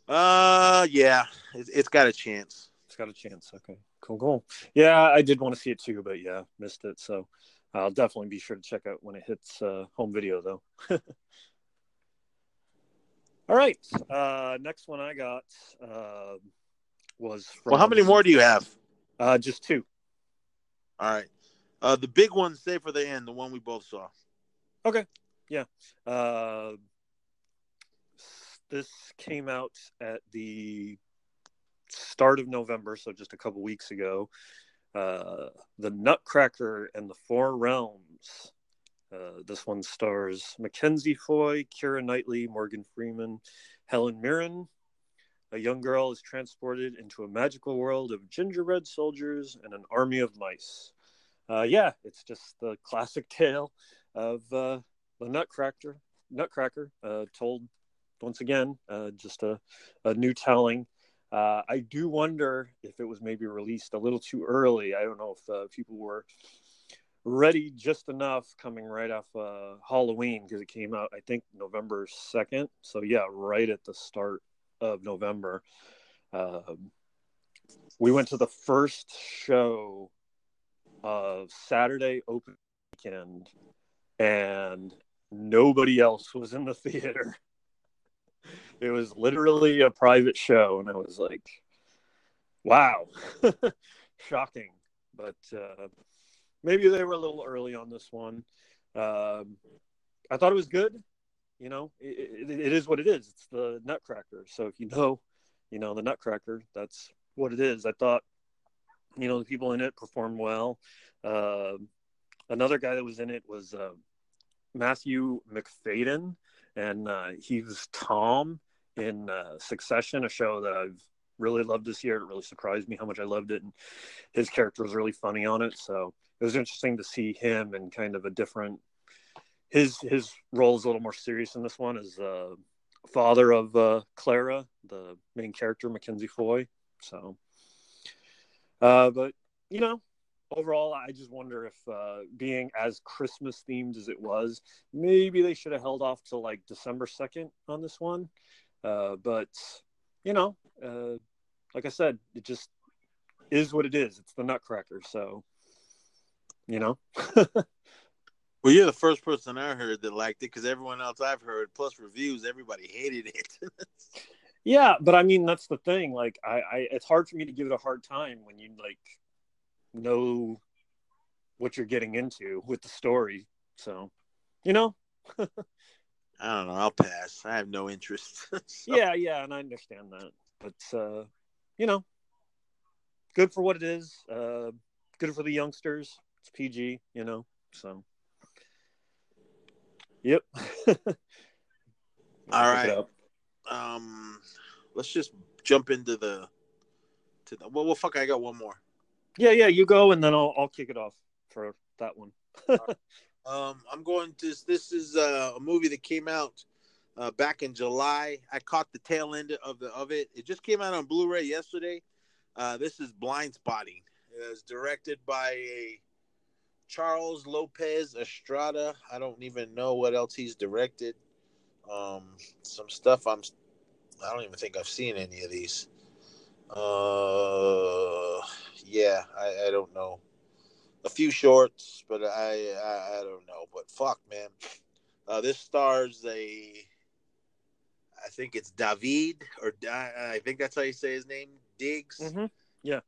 Uh, yeah, it, it's got a chance. It's got a chance. Okay, cool, cool. Yeah, I did want to see it too, but yeah, missed it. So I'll definitely be sure to check out when it hits uh, home video, though. *laughs* All right, uh, next one I got uh, was. From, well, how many more do you have? Uh, just two. All right. Uh, the big one, say for the end, the one we both saw. Okay. Yeah. Uh, this came out at the start of November, so just a couple weeks ago. Uh, the Nutcracker and the Four Realms. Uh, this one stars Mackenzie Foy, Keira Knightley, Morgan Freeman, Helen Mirren. A young girl is transported into a magical world of gingerbread soldiers and an army of mice uh, yeah, it's just the classic *laughs* tale of uh, the Nutcracker. Nutcracker uh, told once again, uh, just a, a new telling. Uh, I do wonder if it was maybe released a little too early. I don't know if uh, people were ready just enough coming right off Halloween because it came out, I think, November 2nd. So, yeah, right at the start of November. Um, we went to the first show of Saturday open weekend, and nobody else was in the *laughs* theater. It was literally a private show, and I was like, "Wow, *laughs* shocking!" But uh, maybe they were a little early on this one. Um, I thought it was good. You know, it, it, it is what it is. It's the Nutcracker. So if you know, you know the Nutcracker. That's what it is. I thought you know the people in it performed well uh, another guy that was in it was uh, matthew macfadyen and uh, he was tom in uh, succession a show that i've really loved this year it really surprised me how much i loved it and his character was really funny on it so it was interesting to see him in kind of a different his his role is a little more serious in this one as uh, father of uh, clara the main character mackenzie foy so uh, but you know, overall, I just wonder if uh, being as Christmas themed as it was, maybe they should have held off till like December second on this one. Uh, but you know, uh, like I said, it just is what it is. It's the Nutcracker, so you know. *laughs* well, you're the first person I heard that liked it because everyone else I've heard, plus reviews, everybody hated it. *laughs* Yeah, but I mean that's the thing. Like I, I it's hard for me to give it a hard time when you like know what you're getting into with the story. So, you know. *laughs* I don't know. I'll pass. I have no interest. *laughs* so. Yeah, yeah, and I understand that. But uh, you know, good for what it is. Uh, good for the youngsters. It's PG, you know. So. Yep. *laughs* All right um, let's just jump into the to the. Well, well, fuck, I got one more. Yeah, yeah, you go, and then I'll I'll kick it off for that one. *laughs* um, I'm going to. This is uh, a movie that came out uh, back in July. I caught the tail end of the of it. It just came out on Blu-ray yesterday. Uh, this is Blindspotting. It was directed by a Charles Lopez Estrada. I don't even know what else he's directed. Um, some stuff I'm. I don't even think I've seen any of these. Uh, yeah, I, I don't know. A few shorts, but I, I I don't know. But fuck, man. Uh, this stars a. I think it's David, or I think that's how you say his name, Diggs. Mm-hmm. Yeah.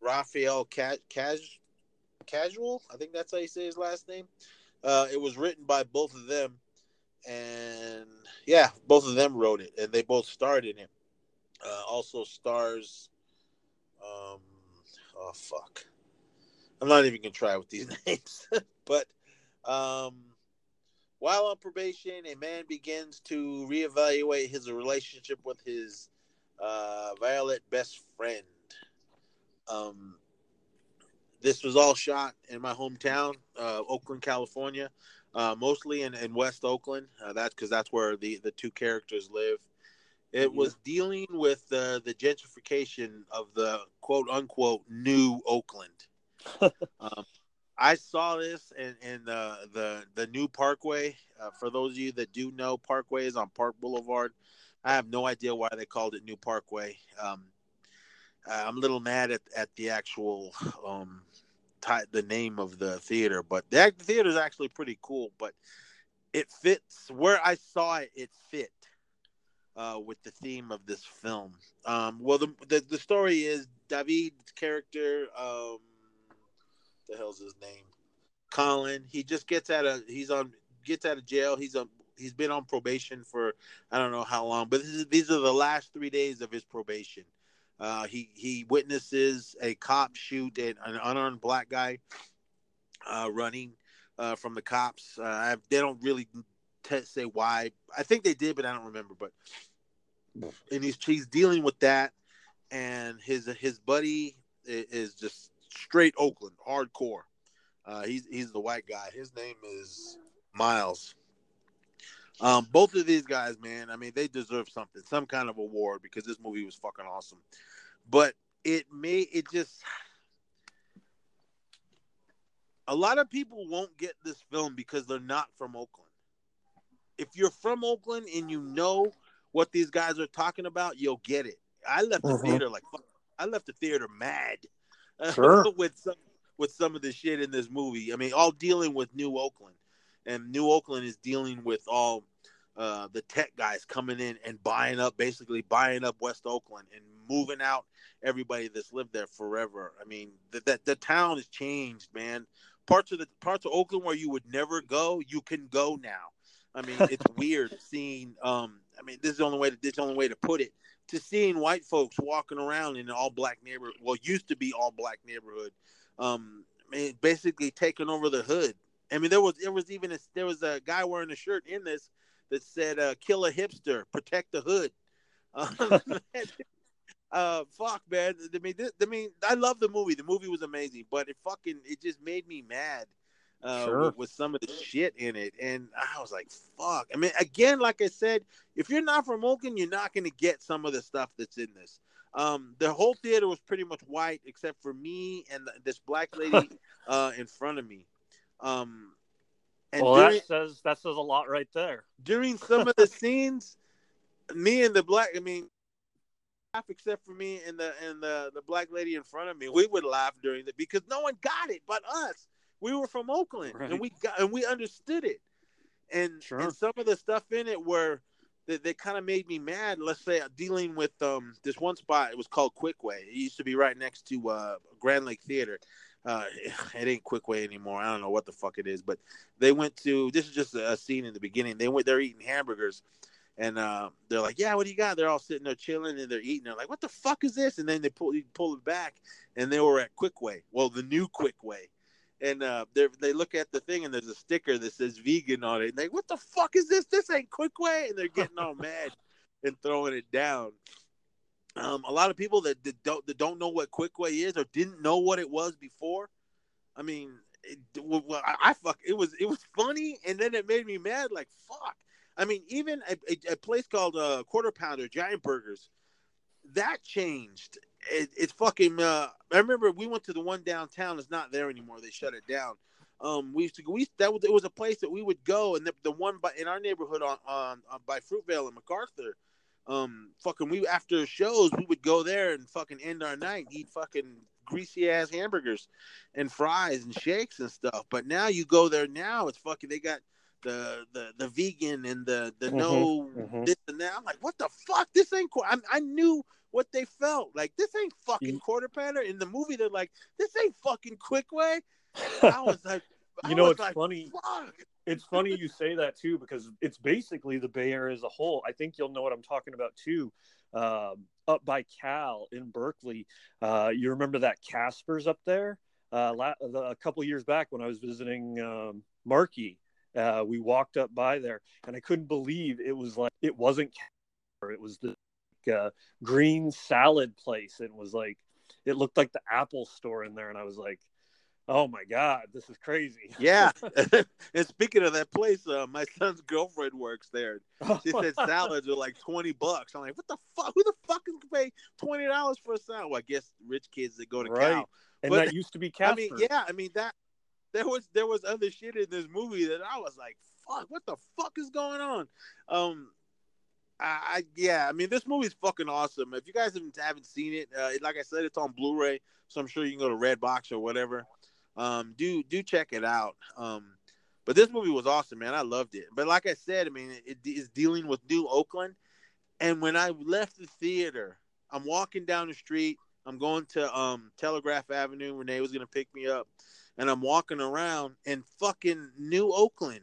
Raphael Ca- Cas- Casual, I think that's how you say his last name. Uh, it was written by both of them, and yeah, both of them wrote it, and they both starred in it. Uh, also stars. Um, oh fuck, I'm not even gonna try with these *laughs* names, but um, while on probation, a man begins to reevaluate his relationship with his uh, Violet best friend. Um, this was all shot in my hometown, uh, Oakland, California, uh, mostly in, in West Oakland. Uh, that's because that's where the, the two characters live. It yeah. was dealing with the the gentrification of the quote unquote new Oakland. *laughs* um, I saw this in, in the, the the new Parkway. Uh, for those of you that do know, Parkway is on Park Boulevard. I have no idea why they called it New Parkway. Um, I'm a little mad at, at the actual um, the name of the theater, but the, the theater is actually pretty cool. But it fits where I saw it. It fit uh, with the theme of this film. Um, well, the, the, the story is David's character. Um, the hell's his name? Collin. He just gets out of he's on gets out of jail. He's on he's been on probation for I don't know how long, but is, these are the last three days of his probation. Uh, he he witnesses a cop shoot an, an unarmed black guy uh, running uh, from the cops. Uh, they don't really t- say why. I think they did, but I don't remember. But and he's he's dealing with that, and his his buddy is just straight Oakland, hardcore. Uh, he's he's the white guy. His name is Miles. Um, both of these guys, man, I mean, they deserve something, some kind of award because this movie was fucking awesome. But it may, it just, a lot of people won't get this film because they're not from Oakland. If you're from Oakland and you know what these guys are talking about, you'll get it. I left the mm-hmm. theater like, I left the theater mad *laughs* sure. with some with some of the shit in this movie. I mean, all dealing with New Oakland and New Oakland is dealing with all uh, the tech guys coming in and buying up, basically buying up West Oakland and moving out everybody that's lived there forever. I mean, the, the, the town has changed, man. Parts of the parts of Oakland where you would never go, you can go now. I mean, *laughs* it's weird seeing. Um, I mean, this is the only way. To, this is the only way to put it. To seeing white folks walking around in an all black neighborhood. Well, used to be all black neighborhood. Um, I mean, basically taking over the hood I mean, there was there was even a, there was a guy wearing a shirt in this that said uh, "Kill a hipster, protect the hood." *laughs* *laughs* uh, fuck, man. I mean, this, I mean, I love the movie. The movie was amazing, but it fucking it just made me mad. Uh, sure. with, with, some of the shit in it, and I was like, "Fuck!" I mean, again, like I said, if you're not from Oakland, you're not going to get some of the stuff that's in this. Um, the whole theater was pretty much white, except for me and this black lady *laughs* uh, in front of me. Um, and well, during, that says that says a lot right there. During some of the *laughs* scenes, me and the black, I mean, except for me and the and the the black lady in front of me, we would laugh during it because no one got it but us. We were from Oakland right. and we got and we understood it. And sure. and some of the stuff in it were that kind of made me mad. Let's say dealing with um this one spot. It was called Kwik Way. It used to be right next to uh, Grand Lake Theater, uh, *sighs* it ain't Kwik Way anymore. I don't know what the fuck it is, but they went to. This is just a scene in the beginning. They went. They're eating hamburgers, and uh, they're like, "Yeah, what do you got?" They're all sitting there chilling, and they're eating. They're like, "What the fuck is this?" And then they pull pull it back, and they were at Kwik Way. Well, the new Kwik Way. And uh, they look at the thing, and there's a sticker that says vegan on it. And they, what the fuck is this? This ain't Kwik Way. And they're getting all *laughs* mad and throwing it down. Um, a lot of people that, that, don't that don't know what Kwik Way is or didn't know what it was before. I mean, it, well, I, I fuck it was it was funny, and then it made me mad. Like fuck, I mean, even a, a, a place called uh, Quarter Pounder Giant Burgers, that changed. It, it's fucking. Uh, I remember we went to the one downtown. It's not there anymore. They shut it down. Um, we used to. We that was, it was a place that we would go, and the, the one by in our neighborhood on, on, on by Fruitvale and MacArthur. Um, fucking we after shows we would go there and fucking end our night, eat fucking greasy ass hamburgers and fries and shakes and stuff. But now you go there now, it's fucking they got the the the vegan and the the mm-hmm, no mm-hmm. this and that. I'm like, what the fuck? This ain't. I, I knew what they felt like. This ain't fucking quarter pounder. In the movie, they're like, this ain't fucking Kwik Way. *laughs* I was like, you I know, it's like, funny. Fuck. It's funny you say that too because it's basically the Bay Area as a whole. I think you'll know what I'm talking about too. Um, up by Cal in Berkeley, uh, you remember that Casper's up there? Uh, la- the, a couple years back when I was visiting um, Markey, uh, we walked up by there, and I couldn't believe it was like it wasn't Casper. It was the uh, green salad place. It was like it looked like the Apple store in there, and I was like, "Oh my god, this is crazy." Yeah. *laughs* *laughs* and speaking of that place, uh, my son's girlfriend works there. She said *laughs* salads are like twenty bucks. I'm like, "What the fuck? Who the fuck is pay twenty dollars for a salad?" Well, I guess rich kids that go to right. Cal. And but, that used to be Casper. I mean, yeah, I mean that there was there was other shit in this movie that I was like, "Fuck, what the fuck is going on?" Um, I, I yeah, I mean this movie's fucking awesome. If you guys haven't, haven't seen it, uh, like I said, it's on Blu-ray, so I'm sure you can go to Redbox or whatever. Um, do do check it out. Um, but this movie was awesome, man. I loved it. But like I said, I mean, it is dealing with New Oakland, and when I left the theater, I'm walking down the street. I'm going to um, Telegraph Avenue. Renee was gonna pick me up, and I'm walking around in fucking New Oakland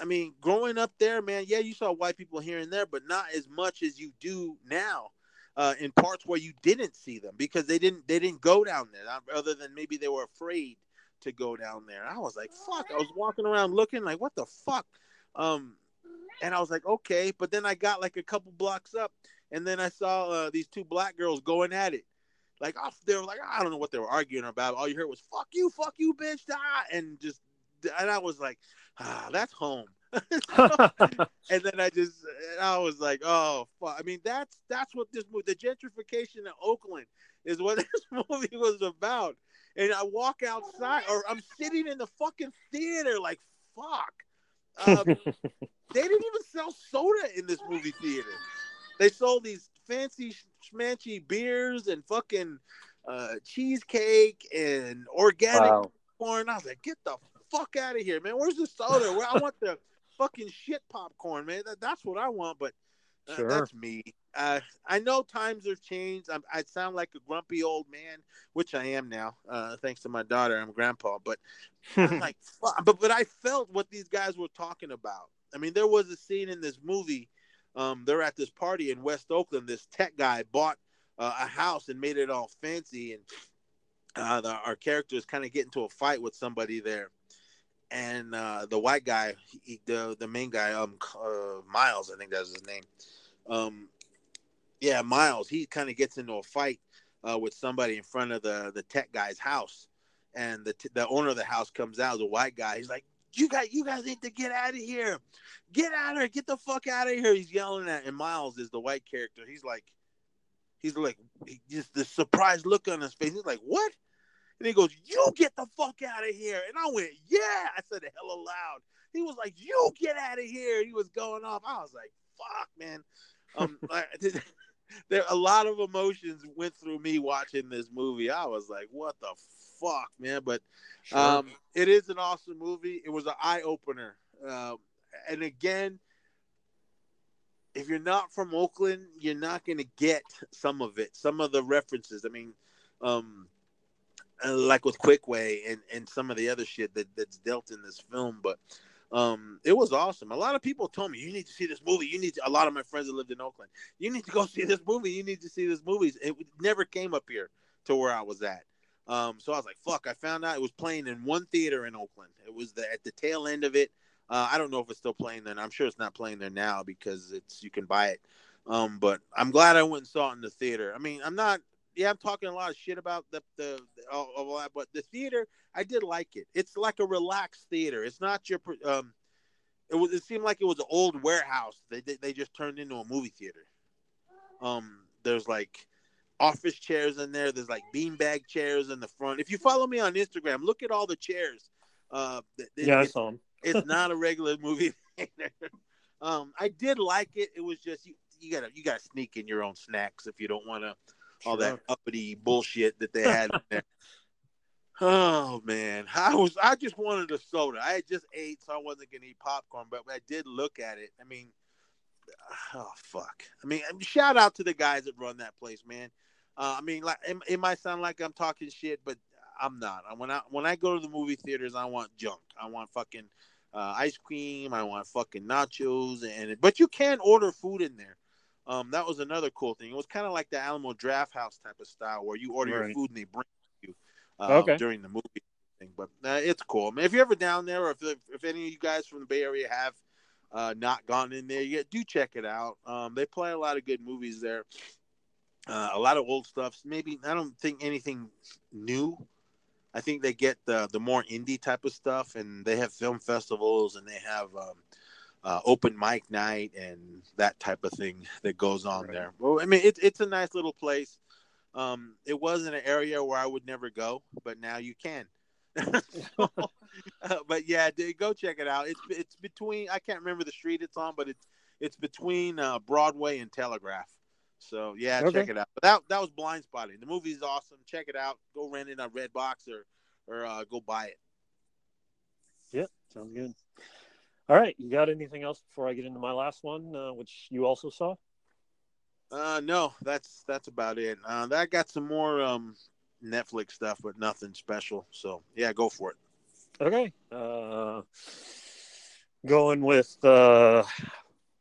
I mean, growing up there, man, yeah, you saw white people here and there, but not as much as you do now. Uh, in parts where you didn't see them because they didn't they didn't go down there other than maybe they were afraid to go down there. I was like, fuck. I was walking around looking like, what the fuck? Um, and I was like, okay. But then I got like a couple blocks up, and then I saw uh, these two black girls going at it. Like off, they were like, I don't know what they were arguing about. All you heard was "fuck you, fuck you, bitch," ah, and just, and I was like, ah, that's home. *laughs* and then I just, I was like, oh, fuck. I mean, that's that's what this movie, the gentrification of Oakland, is what *laughs* this movie was about. And I walk outside, or I'm sitting in the fucking theater, like, fuck. Um, *laughs* they didn't even sell soda in this movie theater. They sold these fancy schmancy beers and fucking uh, cheesecake and organic wow. corn. I was like, get the fuck out of here, man. Where's the soda? Where I want the fucking shit popcorn, man. That, that's what I want, but uh, sure. that's me. Uh, I know times have changed. I'm, i sound like a grumpy old man, which I am now, uh, thanks to my daughter. I'm grandpa, but I'm *laughs* like, but but I felt what these guys were talking about. I mean, there was a scene in this movie. Um, they're at this party in West Oakland. This tech guy bought uh, a house and made it all fancy, and uh, the, our characters kind of get into a fight with somebody there and uh, the white guy, he, the the main guy, um, uh, Miles, I think that's his name. Um, yeah, Miles. He kind of gets into a fight uh, with somebody in front of the the tech guy's house, and the the owner of the house comes out, the white guy. He's like, "You guys, you guys need to get out of here! Get out of here! Get the fuck out of here!" He's yelling at, and Miles is the white character. He's like, he's like, he, just the surprised look on his face. He's like, "What?" And he goes, "You get the fuck out of here!" And I went, "Yeah!" I said it hella loud. He was like, "You get out of here!" He was going off. I was like, "Fuck, man!" Um, *laughs* *laughs* there a lot of emotions went through me watching this movie. I was like, "What the fuck, man!" But sure. um, it is an awesome movie. It was an eye opener, um, and again. If you're not from Oakland, you're not going to get some of it, some of the references. I mean, um, like with Kwik Way and and some of the other shit that that's dealt in this film, but um, it was awesome. A lot of people told me you need to see this movie. You need to, a lot of my friends that lived in Oakland. You need to go *laughs* see this movie. You need to see this movie. It never came up here to where I was at. Um, so I was like, fuck. I found out it was playing in one theater in Oakland. It was the, at the tail end of it. Uh, I don't know if it's still playing there. I'm sure it's not playing there now because it's you can buy it. Um, but I'm glad I went and saw it in the theater. I mean, I'm not yeah, I'm talking a lot of shit about the the, all, that, but the theater, I did like it. It's like a relaxed theater. It's not your um, it was. It seemed like it was an old warehouse. They they, they just turned into a movie theater. Um, there's like office chairs in there. There's like beanbag chairs in the front. If you follow me on Instagram, look at all the chairs. Uh, it, yeah, I saw them. it's *laughs* not a regular movie theater. Um, I did like it. It was just you, you gotta you gotta sneak in your own snacks if you don't want to all that uppity bullshit that they had in there. *laughs* Oh man, I was I just wanted a soda. I just ate, so I wasn't gonna eat popcorn. But I did look at it. I mean, *sighs* oh fuck. I mean, shout out to the guys that run that place, man. Uh, I mean, like it, it, might sound like I'm talking shit, but I'm not. When I when I go to the movie theaters, I want junk. I want fucking uh, ice cream. I want fucking nachos, and but you can order food in there. Um, that was another cool thing. It was kind of like the Alamo Drafthouse type of style, where you order right. your food and they bring you uh, okay. during the movie thing. But uh, it's cool. I mean, if you're ever down there, or if if any of you guys from the Bay Area have uh, not gone in there yet, do check it out. Um, they play a lot of good movies there. Uh, a lot of old stuff. Maybe I don't think anything new. I think they get the the more indie type of stuff, and they have film festivals, and they have um, uh, open mic night and that type of thing that goes on right. there. Well, I mean, it's it's a nice little place. Um, it was in an area where I would never go, but now you can. *laughs* so, uh, but yeah, go check it out. It's it's between I can't remember the street it's on, but it's it's between uh, Broadway and Telegraph. So yeah, okay. check it out. But that that was Blindspotting. The movie's awesome. Check it out. Go rent it on Redbox or or uh, go buy it. Yep, sounds good. All right, you got anything else before I get into my last one, uh, which you also saw? Uh, no, that's that's about it. Uh, I got some more um, Netflix stuff, but nothing special. So yeah, go for it. Okay. Uh, going with uh,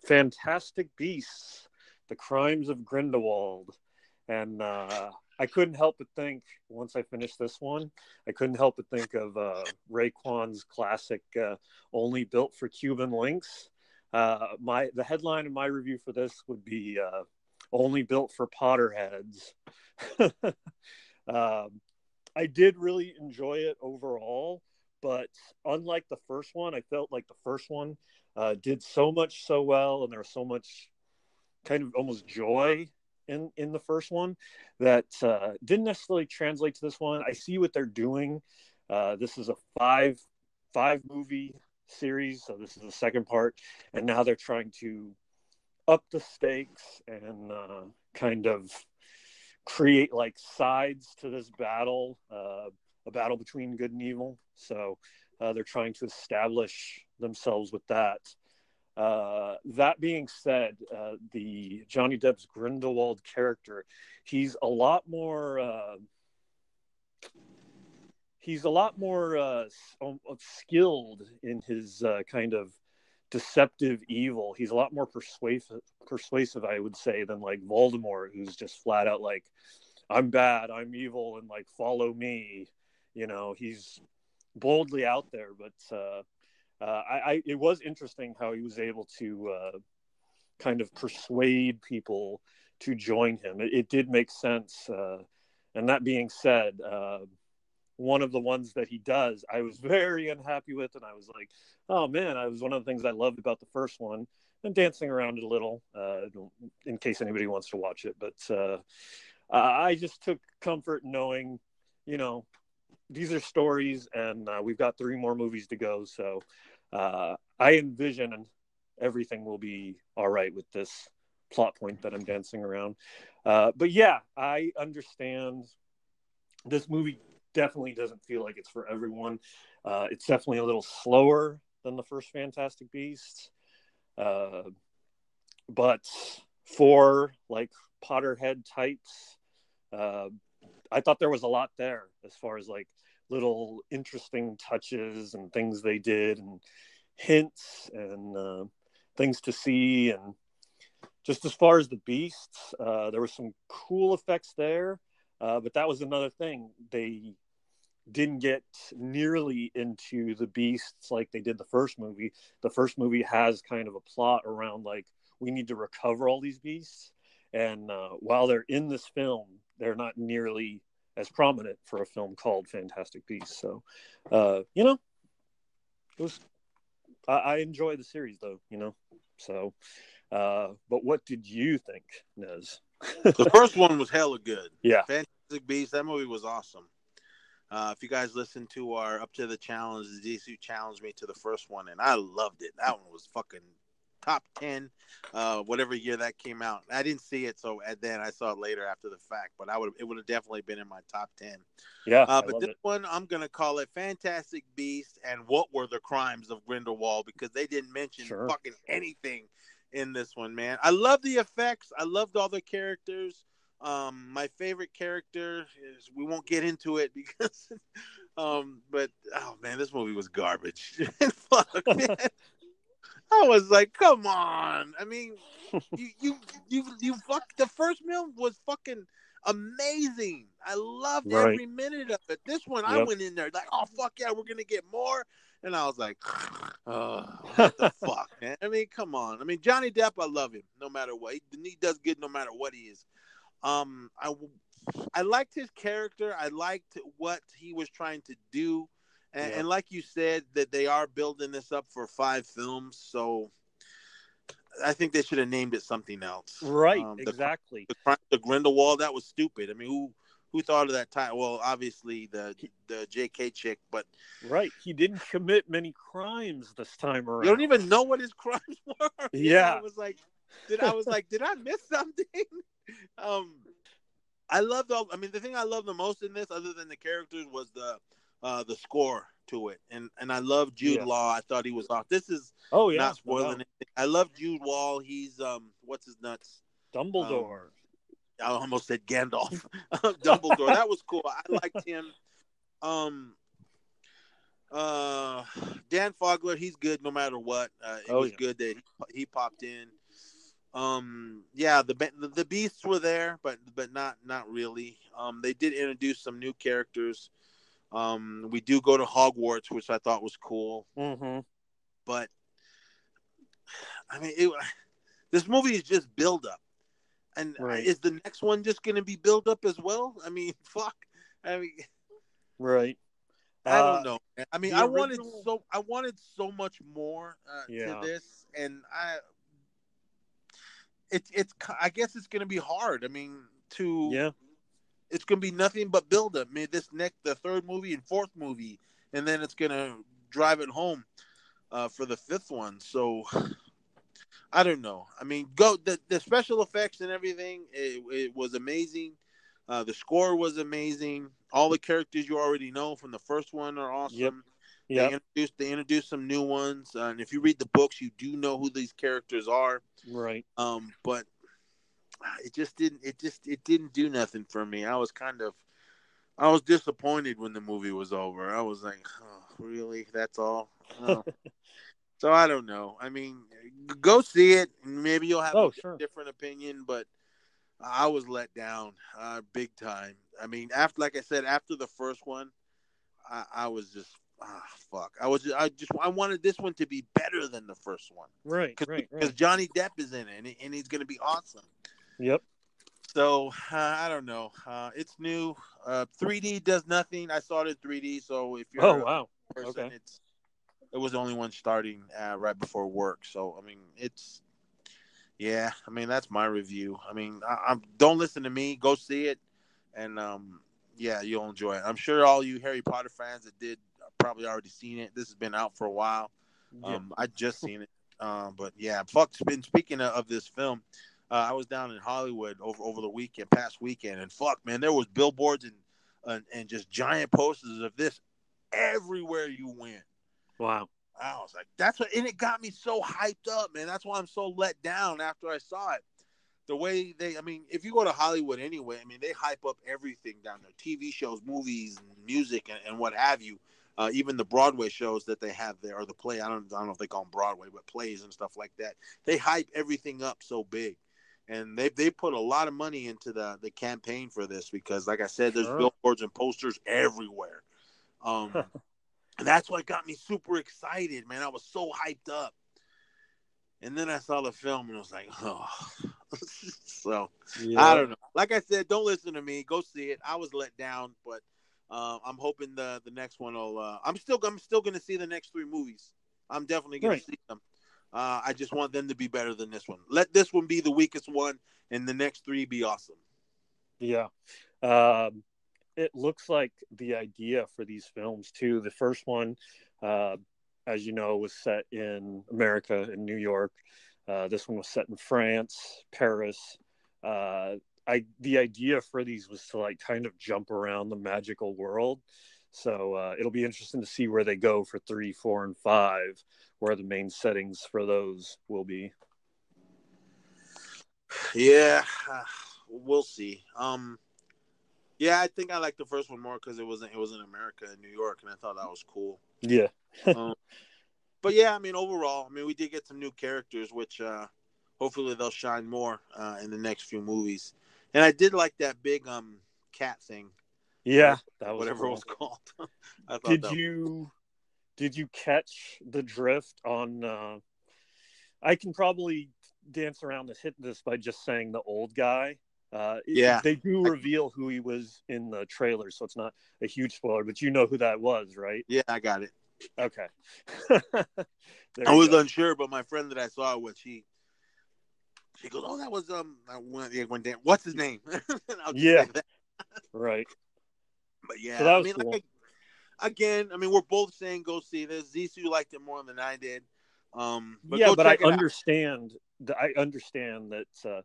Fantastic Beasts: The Crimes of Grindelwald, and uh, I couldn't help but think once I finished this one, I couldn't help but think of uh, Raekwon's classic uh, "Only Built for Cuban Linx." Uh, my the headline of my review for this would be uh, "Only Built for Potterheads." *laughs* um, I did really enjoy it overall, but unlike the first one, I felt like the first one uh, did so much so well, and there was so much kind of almost joy in in the first one that uh, didn't necessarily translate to this one. I see what they're doing. Uh, this is a five five movie series, so this is the second part, and now they're trying to up the stakes and uh, kind of create like sides to this battle, uh, a battle between good and evil. So uh, they're trying to establish themselves with that. Uh, that being said, uh, the Johnny Depp's Grindelwald character, he's a lot more. Uh, he's a lot more uh, um, skilled in his uh, kind of deceptive evil. He's a lot more persuasive, persuasive, I would say, than like Voldemort, who's just flat out like, "I'm bad, I'm evil, and like follow me." You know, he's boldly out there, but uh, I, I, it was interesting how he was able to uh, kind of persuade people to join him. It, it did make sense. Uh, and that being said, uh, one of the ones that he does, I was *laughs* very unhappy with, and I was like, "Oh man!" I was one of the things I loved about the first one, and dancing around it a little, uh, in case anybody wants to watch it. But I just took comfort knowing, you know, these are stories, and uh, we've got three more movies to go. So uh, I envision everything will be all right with this plot point that I'm dancing around. Uh, but yeah, I understand this movie definitely doesn't feel like it's for everyone. Uh, it's definitely a little slower than the first Fantastic Beasts. Uh, but for like Potterhead types, uh, I thought there was a lot there as far as like little interesting touches and things they did and hints and uh, things to see and just as far as the beasts uh, there were some cool effects there uh, but that was another thing. They didn't get nearly into the beasts like they did the first movie. The first movie has kind of a plot around like we need to recover all these beasts and uh, while they're in this film they're not nearly as prominent for a film called Fantastic Beasts. So, uh, you know, it was I, I enjoy the series though, you know. So, uh, but what did you think, Nez? the first one was hella good. *laughs* Yeah, Fantastic Beasts. That movie was awesome. Uh, if you guys listen to our up to the challenge, the DC challenged me to the first one, and I loved it. That one was fucking top ten, uh, whatever year that came out. I didn't see it, so and then I saw it later after the fact. But I would it would have definitely been in my top ten. yeah. Uh, but this it. one, I'm gonna call it Fantastic Beast and What Were the Crimes of Grindelwald because they didn't mention Sure. fucking anything in this one, man. I love the effects. I loved all the characters. Um, my favorite character is we won't get into it *laughs* because, um, but oh man, this movie was garbage. *laughs* Fuck. *laughs* I was like, come on. I mean, *laughs* you you you you fuck the first meal was fucking amazing. I loved Right. every minute of it. This one, I went in there like, oh fuck yeah, we're gonna get more, and I was like, oh, what the *laughs* fuck, man. I mean, come on. I mean, Johnny Depp, I love him no matter what. He, he does good no matter what he is. Um, I I liked his character. I liked what he was trying to do. And, Yeah. and like you said, that they are building this up for five films, so I think they should have named it something else. Right, Um, the, exactly. the, Crime- the Grindelwald, that was stupid. I mean, who who thought of that title? Well, obviously the the J.K. chick, but Right. He didn't commit many crimes this time around. you don't even know what his crimes *laughs* were. Yeah. I was like, did I was like, did I miss something? *laughs* um, I loved all. I mean, the thing I loved the most in this, other than the characters, was the uh the score to it, and and I love Jude Yeah. Law. I thought he was off. This is Oh yeah. not spoiling doubt. anything. I love Jude Law. He's um, what's his nuts? Dumbledore. I almost said Gandalf. *laughs* *laughs* Dumbledore. that was cool. I liked him. Um. Uh, Dan Fogler, he's good no matter what. Uh, it Oh, was yeah. good that he, he popped in. Um, yeah, the, the the beasts were there, but but not not really. Um, they did introduce some new characters. Um, we do go to Hogwarts, which I thought was cool mm-hmm. but I mean, it, this movie is just build up, and Right. is the next one just going to be build up as well? I mean, *laughs* fuck. I mean, Right. I Uh, don't know. man. I mean, the I wanted so I wanted so much more uh, Yeah. to this, and I. It's it's I guess it's going to be hard. I mean, to Yeah. It's going to be nothing but build up. I mean, this next the third movie and fourth movie, and then it's going to drive it home uh, for the fifth one. So *sighs* I don't know. I mean, go the, the special effects and everything. It, it was amazing. Uh, the score was amazing. All the characters you already know from the first one are awesome. Yep. They Yeah. introduced they introduced some new ones, uh, and if you read the books, you do know who these characters are. Right. Um, but it just didn't. It just it didn't do nothing for me. I was kind of, I was disappointed when the movie was over. I was like, oh, really? That's all. Oh. *laughs* so I don't know. I mean, go see it. Maybe you'll have Oh, a sure. different opinion, but I was let down uh, big time. I mean, after like I said, after the first one, I, I was just. Ah, fuck! I was. I just. I wanted this one to be better than the first one Right. because Right. because Right. Johnny Depp is in it and, he- and he's going to be awesome. Yep. So uh, I don't know. Uh, it's new. Uh, 3D does nothing. I saw it in 3D. So if you're Oh wow. person, okay. it's it was the only one starting uh, right before work. So I mean, it's yeah. I mean, that's my review. I mean, I, I'm don't listen to me. Go see it, and um, yeah, you'll enjoy it. I'm sure all you Harry Potter fans that did probably already seen it. This has been out for a while. Yeah. Um, I just seen it. Um, but yeah, fuck. Been speaking of, of this film, uh, I was down in Hollywood over over the weekend, past weekend, and fuck, man, there was billboards and and, and just giant posters of this everywhere you went. wow. I was like, that's what, and it got me so hyped up, man. That's why I'm so let down after I saw it. The way they, I mean, if you go to Hollywood anyway, I mean, they hype up everything down there TV shows, movies, music, and, and what have you. Uh, even the Broadway shows that they have there, or the play, I don't, I don't know if they call them Broadway, but plays and stuff like that. They hype everything up so big. And they they put a lot of money into the, the campaign for this because, like I said, there's Sure. billboards and posters everywhere. Um, *laughs* and that's what got me super excited, man. I was so hyped up. And then I saw the film and I was like, oh. *laughs* so Yeah. I don't know. Like I said, don't listen to me. Go see it. I was let down, but uh, I'm hoping the the next one will. Uh, I'm still I'm still going to see the next three movies. I'm definitely going Right. to see them. Uh, I just want them to be better than this one. Let this one be the weakest one, and the next three be awesome. Yeah. Um, it looks like the idea for these films too. The first one, uh, as you know, was set in America in New York. Uh, this one was set in France, Paris. Uh, I the idea for these was to like kind of jump around the magical world. So uh, it'll be interesting to see where they go for three, four, and five, where the main settings for those will be. Yeah, we'll see. Um, yeah, I think I like the first one more because it wasn't it was in America in New York, and I thought that was cool. Yeah. *laughs* um, but yeah, I mean, overall, I mean, we did get some new characters, which uh, hopefully they'll shine more uh, in the next few movies. And I did like that big um cat thing, Yeah, that was whatever cool. it was called. *laughs* I thought did that you did you catch the drift on uh i can probably dance around and hit this by just saying the old guy uh Yeah. they do reveal who he was in the trailer so it's not a huge spoiler but you know who that was right yeah, I got it. okay *laughs* I was go. unsure, but my friend that I saw with, she she goes, "Oh, that was um, I went, yeah, went down. What's his name?" *laughs* And I'll just Yeah. right But yeah, So I mean, cool. like, again, I mean, we're both saying go see this. Zissou liked it more than I did. Um, but yeah but i out. understand that i understand that uh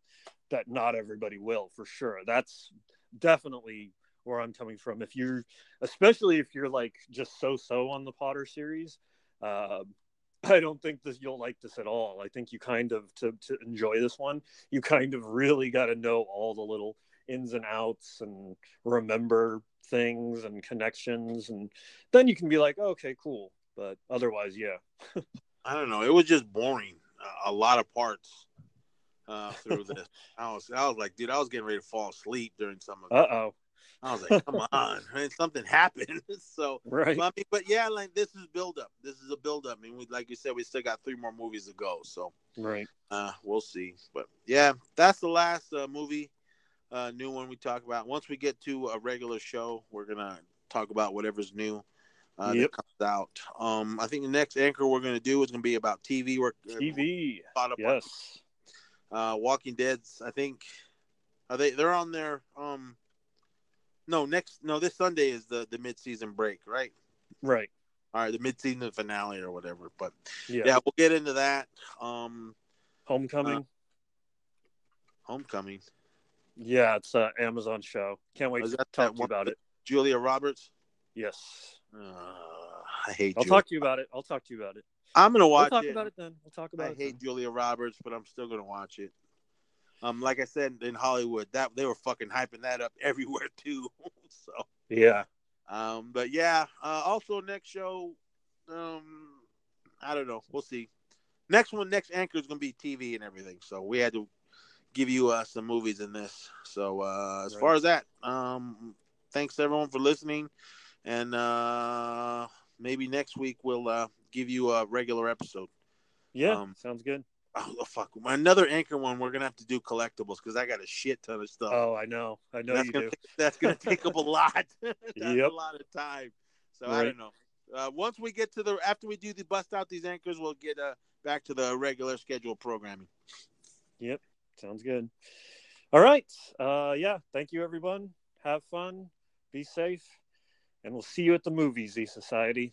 that not everybody will for sure that's definitely where i'm coming from if you're especially if you're like just so so on the potter series uh *laughs* i don't think that you'll like this at all i think you kind of to, to enjoy this one you kind of really got to know all the little ins and outs and remember things and connections and then you can be like okay cool but otherwise yeah *laughs* I don't know. It was just boring. Uh, a lot of parts uh, through this. *laughs* I was, I was like, dude, I was getting ready to fall asleep during some of it. uh-oh I was like, come *laughs* on, man, something happened. so, right but, I mean, but yeah, like this is build up. This is a build up. I mean, we, like you said, we still got three more movies to go. So, right uh, we'll see. But yeah, that's the last uh, movie, uh, new one we talk about. Once we get to a regular show, we're gonna talk about whatever's new uh, Yep. that comes out. Um, I think the next anchor we're gonna do is gonna be about TV. We're TV. caught up Yes. uh, Walking Dead's. I think are they? They're on their um. No, next no, this Sunday is the the mid season break, right? Right. All right, the mid season finale or whatever. But Yeah. yeah, we'll get into that. Um, Homecoming. Homecoming. Yeah, it's an Amazon show. Can't wait to talk to you about it. Julia Roberts. Yes. Uh, I hate. I'll Julia. talk to you about it. I'll talk to you about it. I'm gonna watch. It. We'll talk it. about it then. We'll talk about I it. hate then. Julia Roberts, but I'm still gonna watch it. Um, like I said in Hollywood, that they were fucking hyping that up *laughs* everywhere too. *laughs* so, Yeah. um, but yeah. Uh, also next show, um, I don't know. We'll see. Next one, next anchor is gonna be TV and everything. So we had to give you uh, some movies in this. So uh, as Right. far as that, um, thanks everyone for listening, and uh, maybe next week we'll uh, give you a regular episode. Yeah. Um, sounds good. Oh fuck! Another anchor one. We're gonna have to do collectibles because I got a shit ton of stuff. Oh, I know. I know that's you gonna do. Take, that's gonna take up a *laughs* lot. *laughs* that's Yep. a lot of time. So I don't know. Uh, once we get to the after we do the bust out these anchors, we'll get uh, back to the regular schedule programming. Sounds good. All right. Uh, yeah. Thank you, everyone. Have fun. Be safe. And we'll see you at the movies, Z Society.